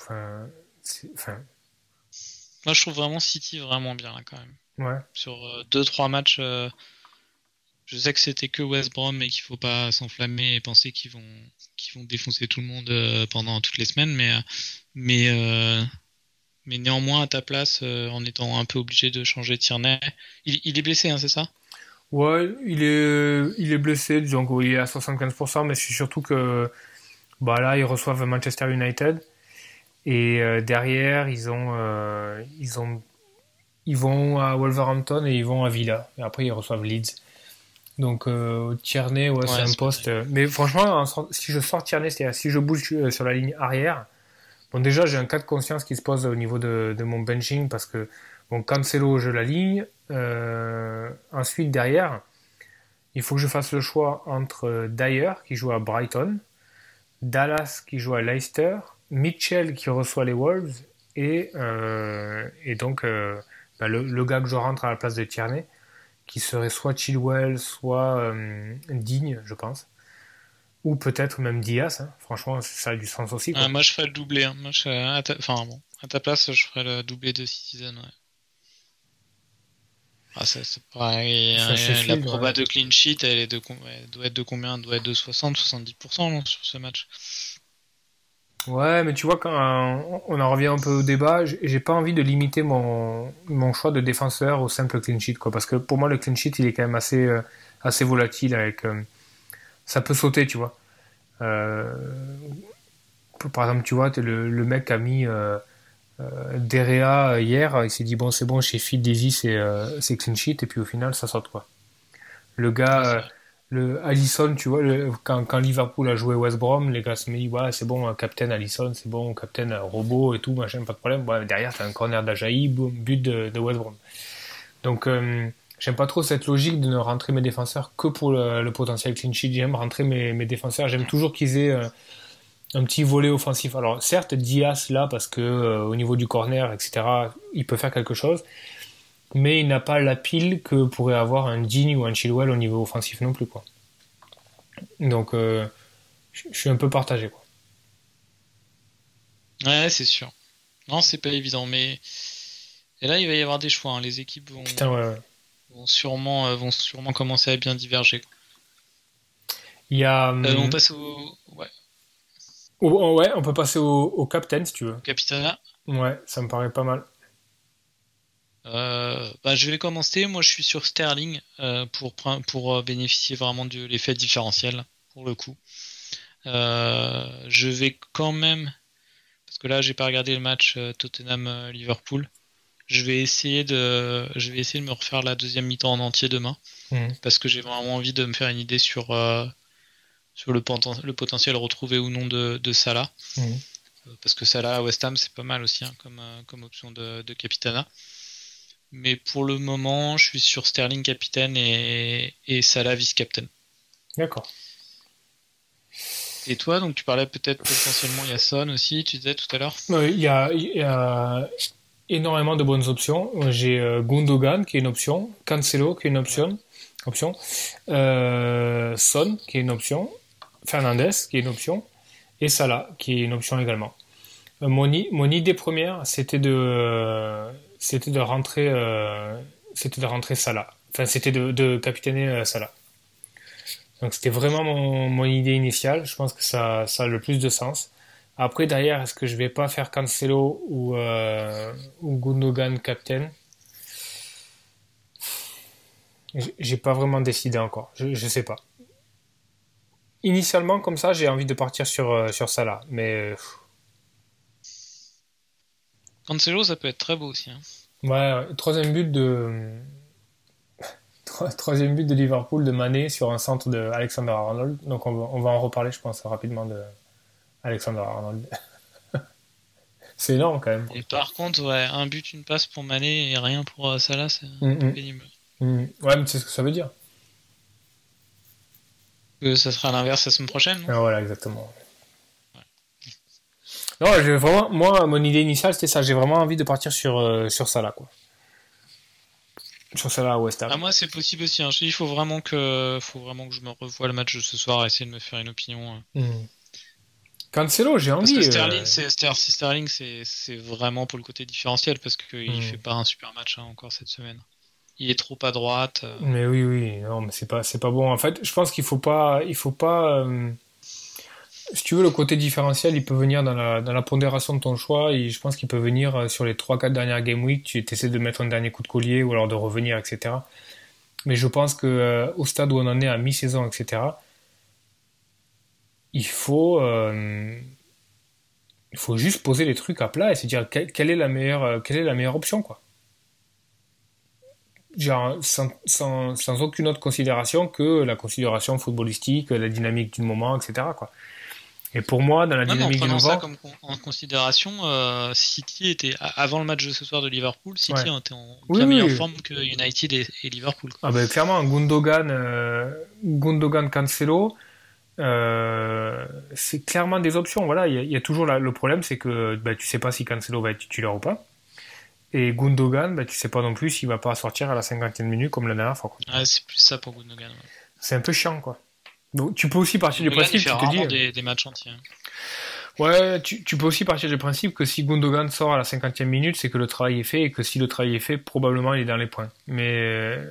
C: enfin,
D: Moi, je trouve vraiment City vraiment bien, là, quand même.
C: Ouais.
D: Sur euh, deux, trois matchs, je sais que c'était que West Brom et qu'il faut pas s'enflammer et penser qu'ils vont, qu'ils vont défoncer tout le monde pendant toutes les semaines, mais, mais mais néanmoins à ta place, euh, en étant un peu obligé de changer Tierney. Il, il est blessé, hein, c'est ça?
C: Ouais, il est, il est blessé, qu'il est à 75%, mais c'est surtout que bah là, ils reçoivent Manchester United. Et euh, derrière, ils ont, euh, ils ont, ils vont à Wolverhampton et ils vont à Villa. Et après, ils reçoivent Leeds. Donc Tierney, ouais, c'est un poste. Mais franchement, si je sors Tierney, c'est-à-dire si je bouge sur la ligne arrière, Bon, déjà, j'ai un cas de conscience qui se pose au niveau de, mon benching parce que, bon, Cancelo, je la ligne. Euh, ensuite, derrière, il faut que je fasse le choix entre Dyer, qui joue à Brighton, Dallas, qui joue à Leicester, Mitchell, qui reçoit les Wolves, et, euh, et donc euh, bah, le, gars que je rentre à la place de Tierney, qui serait soit Chilwell, soit Digne, je pense. Ou peut-être même Diaz, hein. franchement, ça a du sens aussi.
D: Ah, moi, je ferais le doublé. Hein. Moi, à, ta... Enfin, bon, à ta place, je ferais le doublé de Citizen. Ouais. Ah, ça, c'est pareil. Hein, la proba de clean sheet, elle, est de... doit être de combien? Elle doit être de 60-70% sur ce match.
C: Ouais, mais tu vois, quand on en revient un peu au débat, j'ai pas envie de limiter mon, mon choix de défenseur au simple clean sheet, quoi, parce que pour moi, le clean sheet, il est quand même assez, euh, assez volatile avec. Euh, ça peut sauter, tu vois. Euh, par exemple, tu vois, le, le mec a mis euh, euh Derea hier, il s'est dit bon, c'est bon, chez Phil c'est euh, clean sheet, et puis au final, ça saute quoi. Le gars, le Allison, tu vois, quand, Liverpool a joué West Brom, les gars se dit ouais, c'est bon, captain Allison, c'est bon, captain robot et tout, machin, pas de problème. Ouais, derrière, t'as un corner d'Ajaï, but de, West Brom. Donc, J'aime pas trop cette logique de ne rentrer mes défenseurs que pour le, potentiel clean sheet. J'aime rentrer mes, mes défenseurs. J'aime toujours qu'ils aient euh, un petit volet offensif. Alors certes, Diaz là parce que euh, au niveau du corner, etc., il peut faire quelque chose, mais il n'a pas la pile que pourrait avoir un Digne ou un Chilwell au niveau offensif non plus quoi. Donc euh, je suis un peu partagé quoi.
D: Ouais, c'est sûr. Non, c'est pas évident, mais et là il va y avoir des choix. Hein. Les équipes vont.
C: Putain, ouais, ouais
D: vont sûrement, euh, vont sûrement commencer à bien diverger.
C: Il y a.
D: Euh, on hum, passe au. Ouais.
C: Oh, ouais, on peut passer au, au captain si tu veux.
D: Capitana.
C: Ouais, ça me paraît pas mal.
D: Euh, bah, je vais commencer. Moi, je suis sur Sterling pour, pour bénéficier vraiment de l'effet différentiel, pour le coup. je vais quand même, parce que là, j'ai pas regardé le match Tottenham-Liverpool je vais essayer de, je vais essayer de me refaire la deuxième mi-temps en entier demain, mmh. parce que j'ai vraiment envie de me faire une idée sur euh, sur le, le, potentiel retrouvé ou non de, de Salah, mmh. euh, parce que Salah à West Ham c'est pas mal aussi hein, comme euh, comme option de, de capitana. Mais pour le moment, je suis sur Sterling capitaine et, et Salah vice-capitaine.
C: D'accord.
D: Et toi, donc tu parlais peut-être potentiellement il y a Son aussi, tu disais tout à l'heure?
C: Il y a, il y a énormément de bonnes options. J'ai euh, Gundogan qui est une option, Cancelo qui est une option, option euh, Son qui est une option, Fernandez qui est une option, et Salah qui est une option également. Euh, mon, mon, idée première, c'était de, c'était de rentrer, c'était de rentrer Salah. Enfin, c'était de, capitainer Salah. Donc c'était vraiment mon, idée initiale. Je pense que ça, ça a le plus de sens. Après, derrière, est-ce que je vais pas faire Cancelo ou, euh, ou Gundogan captain J'ai pas vraiment décidé encore. Je, je sais pas. Initialement, comme ça, j'ai envie de partir sur, euh, sur Salah. Mais euh,
D: Cancelo, ça peut être très beau aussi. hein.
C: ouais, troisième but de. Tro- *laughs* Troisième but de Liverpool de Mané sur un centre de Alexander Arnold. Donc on va, on va en reparler, je pense, rapidement de Alexander Arnold. *laughs* C'est énorme quand même.
D: Et par contre, ouais, un but, une passe pour Mané et rien pour euh, Salah, c'est
C: Mm, mm.
D: pénible.
C: Mm. Ouais, mais c'est ce que ça veut dire.
D: Que ça sera l'inverse la semaine prochaine. non?
C: Ah, voilà, exactement. Non, j'ai vraiment, moi, mon idée initiale, c'était ça. J'ai vraiment envie de partir sur, euh, sur Salah, quoi. Sur Salah à West Ham.
D: Ah, moi, c'est possible aussi. hein. Je Il faut vraiment que, faut vraiment que je me revoie le match de ce soir essayer de me faire une opinion. hein.
C: Mm. Cancelo, j'ai
D: Parce
C: envie.
D: que
C: euh,
D: Sterling, c'est Ster- Sterling, c'est c'est vraiment pour le côté différentiel parce qu'il
C: Mm.
D: fait pas un super match hein, encore cette semaine. Il est trop à droite. euh,
C: Mais oui, oui, non, mais c'est pas, c'est pas bon. En fait, je pense qu'il faut pas, il faut pas. euh, si tu veux, le côté différentiel, il peut venir dans la, dans la pondération de ton choix. Je pense qu'il peut venir euh, sur les 3-4 dernières game week. Tu essaies de mettre un dernier coup de collier ou alors de revenir, etc. Mais je pense que euh, au stade où on en est à mi-saison, etc. Il faut, euh, il faut juste poser les trucs à plat et se dire quelle, est la meilleure, euh, quelle est la meilleure option, quoi genre sans, sans, sans aucune autre considération que la considération footballistique, la dynamique du moment, etc. Et pour moi, dans la
D: en
C: dynamique du
D: prenant ça
C: moment,
D: comme con- en considération, euh, City était avant le match de ce soir de Liverpool, City
C: Ouais.
D: était en
C: Oui,
D: bien
C: oui,
D: meilleure
C: oui.
D: forme que United et, et Liverpool. quoi.
C: ah ben, clairement, Gundogan, euh, Gundogan Cancelo, euh, c'est clairement des options. Voilà, il y, a- il y a toujours la- le problème, c'est que bah, tu sais pas si Cancelo va être titulaire ou pas. Et Gundogan, bah, tu sais pas non plus s'il va pas sortir à la 50e minute comme la dernière fois.
D: Ouais, c'est plus ça pour Gundogan. ouais.
C: C'est un peu chiant, quoi. Donc, tu peux aussi partir du
D: Gundogan,
C: principe, tu te dis.
D: des, des matchs entiers. hein.
C: Ouais, tu, tu peux aussi partir du principe que si Gundogan sort à la 50e minute, c'est que le travail est fait et que si le travail est fait, probablement il est dans les points. Mais euh,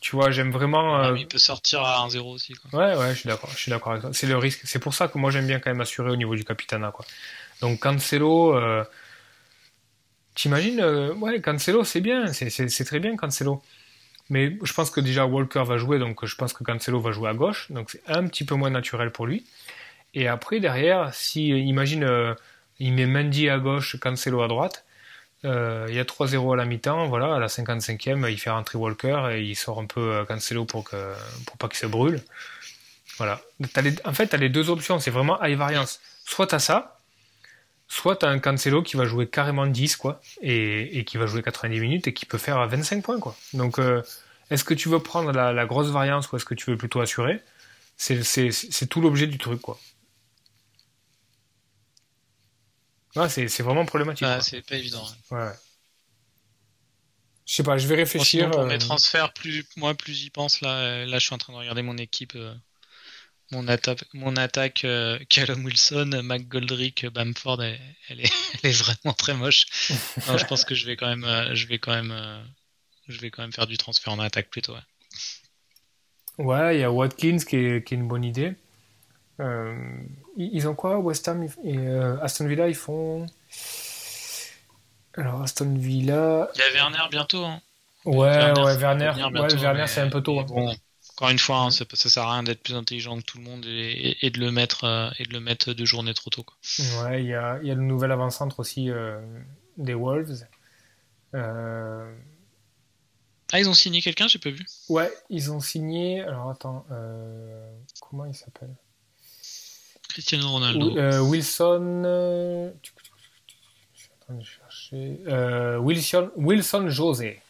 C: tu vois, j'aime vraiment.
D: Ouais,
C: euh,
D: mais il peut sortir à 1-0 aussi. Quoi.
C: Ouais, ouais, je suis d'accord, je suis d'accord avec toi. C'est le risque. C'est pour ça que moi j'aime bien quand même assurer au niveau du capitana, quoi. Donc Cancelo, euh, t'imagines, euh, ouais, Cancelo c'est bien, c'est très bien Cancelo. Mais je pense que déjà Walker va jouer, donc je pense que Cancelo va jouer à gauche, donc c'est un petit peu moins naturel pour lui. Et après derrière, si imagine, euh, il met Mendy à gauche, Cancelo à droite. euh, il y a 3-0 à la mi-temps, voilà, à la 55e, il fait rentrer Walker et il sort un peu euh, Cancelo pour, que, pour pas qu'il se brûle. Voilà. En fait, tu as les deux options, c'est vraiment high variance. Soit tu as ça, soit tu as un Cancelo qui va jouer carrément 10, quoi, et, et qui va jouer 90 minutes et qui peut faire 25 points, quoi. Donc, euh, est-ce que tu veux prendre la, la grosse variance ou est-ce que tu veux plutôt assurer? C'est c'est- c'est tout l'objet du truc, quoi. Ouais, c'est c'est vraiment problématique.
D: C'est pas évident. ouais.
C: Je sais pas, je vais
D: Bon,
C: réfléchir.
D: sinon, pour
C: euh,
D: mes transferts, plus, moi, plus j'y pense, là, euh, là, je suis en train de regarder mon équipe, euh, mon, attaque, mon attaque, euh, *laughs* Callum Wilson, McGoldrick, Bamford, elle, elle est, *laughs* elle est vraiment très moche. Non, je pense que je vais quand même, euh, je vais quand même, euh, je vais quand même faire du transfert en attaque plutôt. ouais.
C: Ouais, il y a Watkins qui est, qui est une bonne idée. Euh, ils ont quoi West Ham et euh, Aston Villa, ils font. Alors, Aston Villa.
D: Il y a Werner bientôt. Hein.
C: Ouais,
D: Werner,
C: ouais, Werner, ouais, Werner
D: mais-
C: c'est un peu tôt. hein.
D: Bon, encore une fois, hein, ça, ça sert à rien d'être plus intelligent que tout le monde et, et de le mettre euh, et de le mettre deux journées trop tôt. Quoi.
C: Ouais, il y a, il y a le nouvel avant-centre aussi euh, des Wolves. Euh,
D: Ah, ils ont signé quelqu'un, j'ai pas vu.
C: ouais, ils ont signé. Alors, attends, euh, comment il s'appelle?
D: Cristiano Ronaldo.
C: Wi- euh, Wilson. euh, Je suis en train de chercher. Euh, Wilson, Wilson José.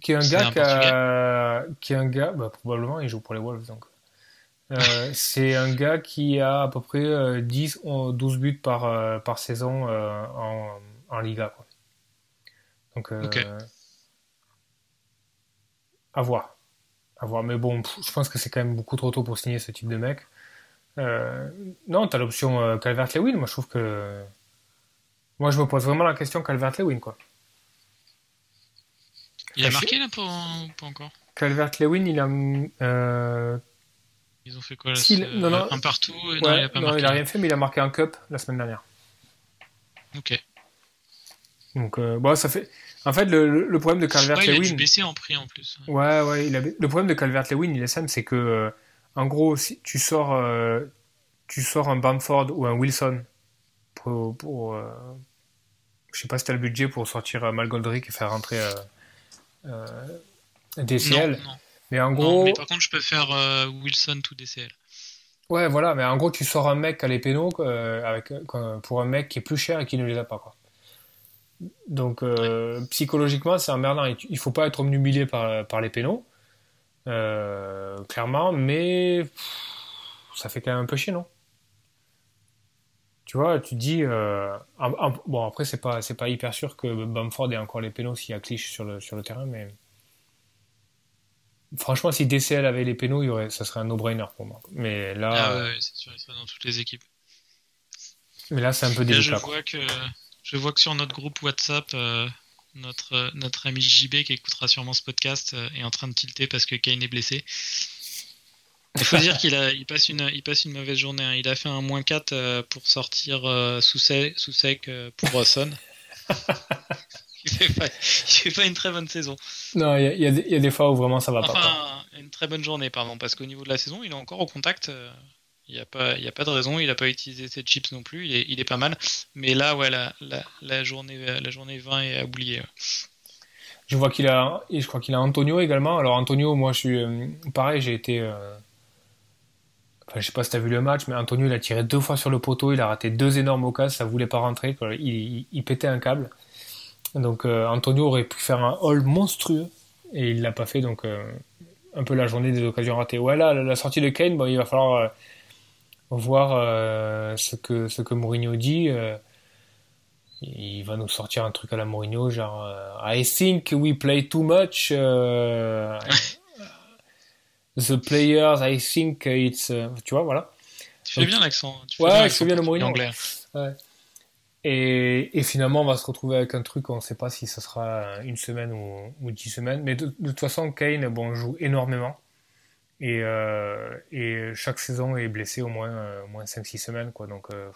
C: Qui est un gars qui a- qui est un gars. Bah, probablement, il joue pour les Wolves donc. Euh, *laughs* c'est un gars qui a à peu près euh, 10 ou 12 buts par, euh, par saison euh, en, en Liga. Quoi. Donc, euh, à voir. À voir. Mais bon, pff, je pense que c'est quand même beaucoup trop tôt pour signer ce type de mec. Euh, non, t'as l'option euh, Calvert-Lewin. Moi, je trouve que. Moi, je me pose vraiment la question Calvert-Lewin, quoi.
D: Il a marqué là pour, pas encore
C: Calvert-Lewin, il a. euh,
D: Il Ils ont fait quoi là
C: Si, non, non.
D: Un partout euh,
C: Ouais,
D: Non, il a pas
C: non,
D: marqué.
C: il a rien fait, mais il a marqué un cup la semaine dernière.
D: Ok.
C: Donc, euh, bon, ça fait. En fait, le, problème de
D: Ouais, il a dû baisser en prix en plus.
C: Ouais, ouais. il a- Le problème de Calvert-Lewin, il est simple, c'est que, euh, en gros, si tu sors, euh, tu sors un Bamford ou un Wilson pour, pour je sais pas si t'as le budget pour sortir Malgoldrick et faire rentrer DCL.
D: Non, non.
C: Mais en
D: Non,
C: gros,
D: mais par contre, je peux faire euh, Wilson tout DCL.
C: ouais, voilà. Mais en gros, tu sors un mec à les pénaux euh, avec euh, pour un mec qui est plus cher et qui ne les a pas, quoi. Donc, euh, psychologiquement, c'est emmerdant. Il faut pas être omnubilé par, par les pénaux, euh, clairement, mais pff, ça fait quand même un peu chier, non? Tu vois, tu dis. euh, bon, après, c'est pas, c'est pas hyper sûr que Bamford ait encore les pénaux s'il y a Clich sur le, sur le terrain, mais. Franchement, si DCL avait les pénaux, il y aurait, ça serait un no-brainer pour moi. Mais là,
D: Ah ouais, ouais, c'est sûr, il sera dans toutes les équipes.
C: mais là c'est un peu
D: je
C: délicat. quoi.
D: vois que je vois que sur notre groupe WhatsApp, euh, notre notre ami JB qui écoutera sûrement ce podcast euh, est en train de tilter parce que Kane est blessé. Il faut dire qu'il a il passe une il passe une mauvaise journée. hein. Il a fait un moins 4 euh, pour sortir euh, sous sec sous sec euh, pour Son. *laughs* il fait pas il fait pas une très bonne saison.
C: Non, il y, a- y des- il y a des fois où vraiment ça va pas.
D: Enfin, une très bonne journée, pardon, parce qu'au niveau de la saison, il est encore au contact. Il n'y a, pas- il y a pas de raison, il n'a pas utilisé ses chips non plus, il est, il est pas mal. Mais là, ouais, la, la, la journée, la journée 20 est à oublier. ouais.
C: Je vois qu'il a, et je crois qu'il a Antonio également. Alors Antonio, moi je suis pareil, j'ai été. euh, Enfin, je sais pas si t'as vu le match, mais Antonio il a tiré deux fois sur le poteau, il a raté deux énormes occasions, ça voulait pas rentrer. Il, pétait un câble. Donc euh, Antonio aurait pu faire un haul monstrueux et il l'a pas fait, donc euh, un peu la journée des occasions ratées. Ouais, là, la sortie de Kane, bon, il va falloir euh, voir ce que ce que Mourinho dit. il va nous sortir un truc à la Mourinho, genre I think we play too much. *laughs* the players, I think it's. euh, tu vois, voilà.
D: Tu fais
C: Donc-
D: bien l'accent.
C: Ouais, je fais bien le Mourinho.
D: anglais.
C: Et, et finalement, on va se retrouver avec un truc, on ne sait pas si ce sera une semaine ou, ou dix semaines. Mais de, de toute façon, Kane bon, joue énormément. Et, euh, et chaque saison est blessé au moins, euh, moins 5-6 semaines. Quoi. Donc, euh,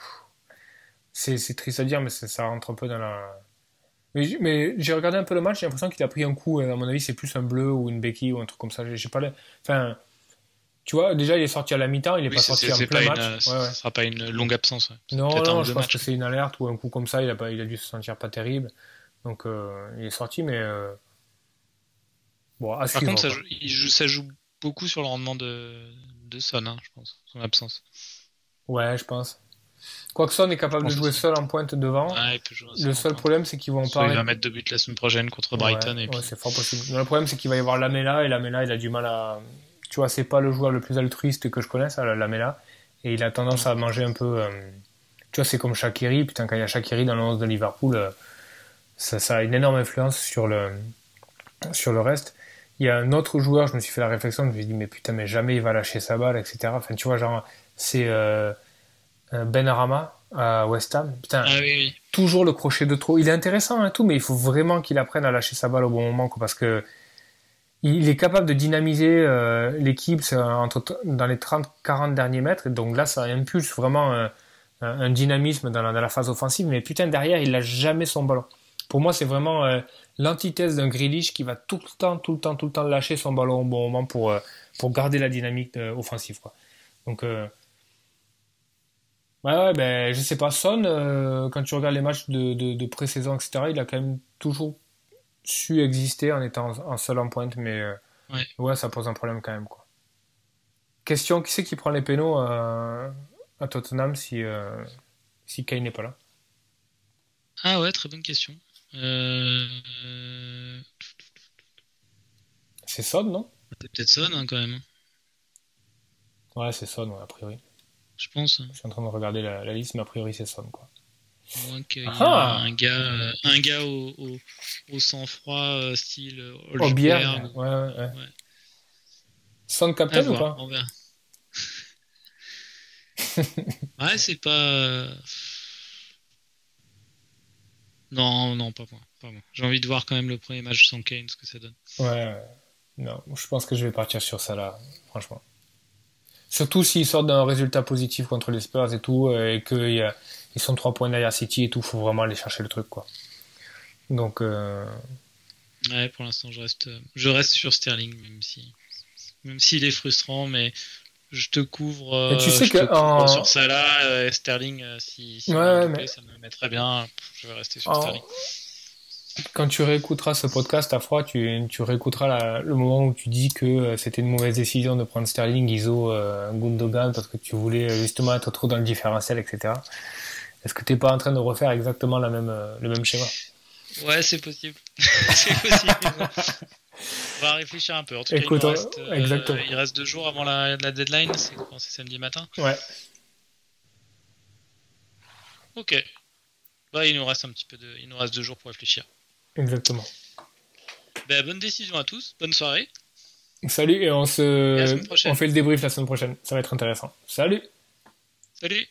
C: c'est triste à dire, mais ça rentre un peu dans la. Mais, j'ai regardé un peu le match, j'ai l'impression qu'il a pris un coup. À mon avis, c'est plus un bleu ou une béquille ou un truc comme ça. J'ai pas Enfin, tu vois, déjà, il est sorti à la mi-temps, il est
D: Oui,
C: pas sorti
D: c'est
C: en plein
D: pas
C: match.
D: une,
C: Ouais, ouais.
D: ce sera pas une longue absence. ouais.
C: Non, non, je pense que c'est une alerte ou un coup comme ça, il a, pas, il a dû se sentir pas terrible. Donc euh, il est sorti, mais euh, bon, à
D: Par contre, ça
C: quoi.
D: joue, il joue- ça joue beaucoup sur le rendement de, de Son, hein, je pense, son absence.
C: Ouais, je pense. Quackson est capable de jouer seul en pointe devant.
D: Ouais, il peut jouer
C: le seul problème, c'est qu'ils vont
D: Soit
C: pas.
D: il va mettre deux buts la semaine prochaine contre Brighton
C: Ouais,
D: et
C: ouais,
D: puis
C: c'est fort possible. Mais le problème, c'est qu'il va y avoir Lamela et Lamela, il a du mal à. Tu vois, c'est pas le joueur le plus altruiste que je connaisse, hein, Lamela, et il a tendance à manger un peu. euh, Tu vois, c'est comme Shakiri. Putain, quand il y a Shakiri dans le 11 de Liverpool, euh, ça, ça a une énorme influence sur le sur le reste. Il y a un autre joueur, je me suis fait la réflexion, je me suis dit, mais putain, mais jamais il va lâcher sa balle, etc. Enfin, tu vois, genre, c'est euh, Ben Arama à West Ham. Putain,
D: Ah oui, oui.
C: toujours le crochet de trop. Il est intéressant et tout, mais il faut vraiment qu'il apprenne à lâcher sa balle au bon moment, quoi, parce que il est capable de dynamiser euh, l'équipe euh, entre dans les 30-40 derniers mètres. Et donc là, ça impulse vraiment euh, un, un dynamisme dans la, dans la phase offensive. Mais putain, derrière, il lâche jamais son ballon. Pour moi, c'est vraiment euh, l'antithèse d'un Grealish qui va tout le temps, tout le temps, tout le temps lâcher son ballon au bon moment pour, euh, pour garder la dynamique euh, offensive. Quoi. Donc, euh, ouais, ouais, ben, je sais pas. Son, euh, quand tu regardes les matchs de, de, de pré-saison, etc., il a quand même toujours su exister en étant en seul en pointe, mais euh,
D: Ouais.
C: ça pose un problème quand même. Quoi. Question, qui c'est qui prend les pénaux à, à Tottenham si, euh, si Kane n'est pas là?
D: Ah ouais, très bonne question. Euh...
C: C'est Son, non?
D: C'est peut-être Son hein, quand même,
C: Ouais, c'est Son, ouais, a priori.
D: Je pense.
C: Je suis en train de regarder la, la liste, mais a priori c'est Son. Quoi.
D: À moins qu'il y ait
C: Ah
D: un gars, euh, un gars au, au, au sang-froid, euh, style euh,
C: Oh, bière
D: Holzberg.
C: ouais, ouais, ouais.
D: À
C: captain ou pas
D: on verra. *laughs* ouais, c'est pas. Non, non, pas moi. Pas moi. J'ai envie de voir quand même le premier match sans Kane, ce que ça donne.
C: Ouais, ouais. non, je pense que je vais partir sur ça là, franchement. Surtout s'ils sortent d'un résultat positif contre les Spurs et tout, et qu'ils sont trois points derrière City et tout, faut vraiment aller chercher le truc, quoi. Donc. Euh...
D: Ouais, pour l'instant, je reste, je reste sur Sterling, même si, même s'il est frustrant, mais je te couvre,
C: tu sais que en...
D: sur Salah, Sterling, si, si ouais, mais... ça me mettrait bien, je vais rester sur en... Sterling
C: quand tu réécouteras ce podcast à froid, tu, tu réécouteras le moment où tu dis que euh, c'était une mauvaise décision de prendre Sterling, Iso, euh, Gundogan parce que tu voulais euh, justement être trop dans le différentiel, etc. Est-ce que t'es pas en train de refaire exactement la même, le même schéma?
D: Ouais, c'est possible. *laughs* c'est possible. On va réfléchir un peu. En tout Écoute, cas, il, reste, exactement. il reste deux jours avant la, la deadline. C'est samedi matin?
C: Ouais.
D: Ok. Bah, il nous reste un petit peu de, il nous reste deux jours pour réfléchir.
C: Exactement.
D: Ben, bonne décision à tous, bonne soirée.
C: Salut et on se, on fait le débrief la semaine prochaine. Ça va être intéressant. Salut.
D: Salut.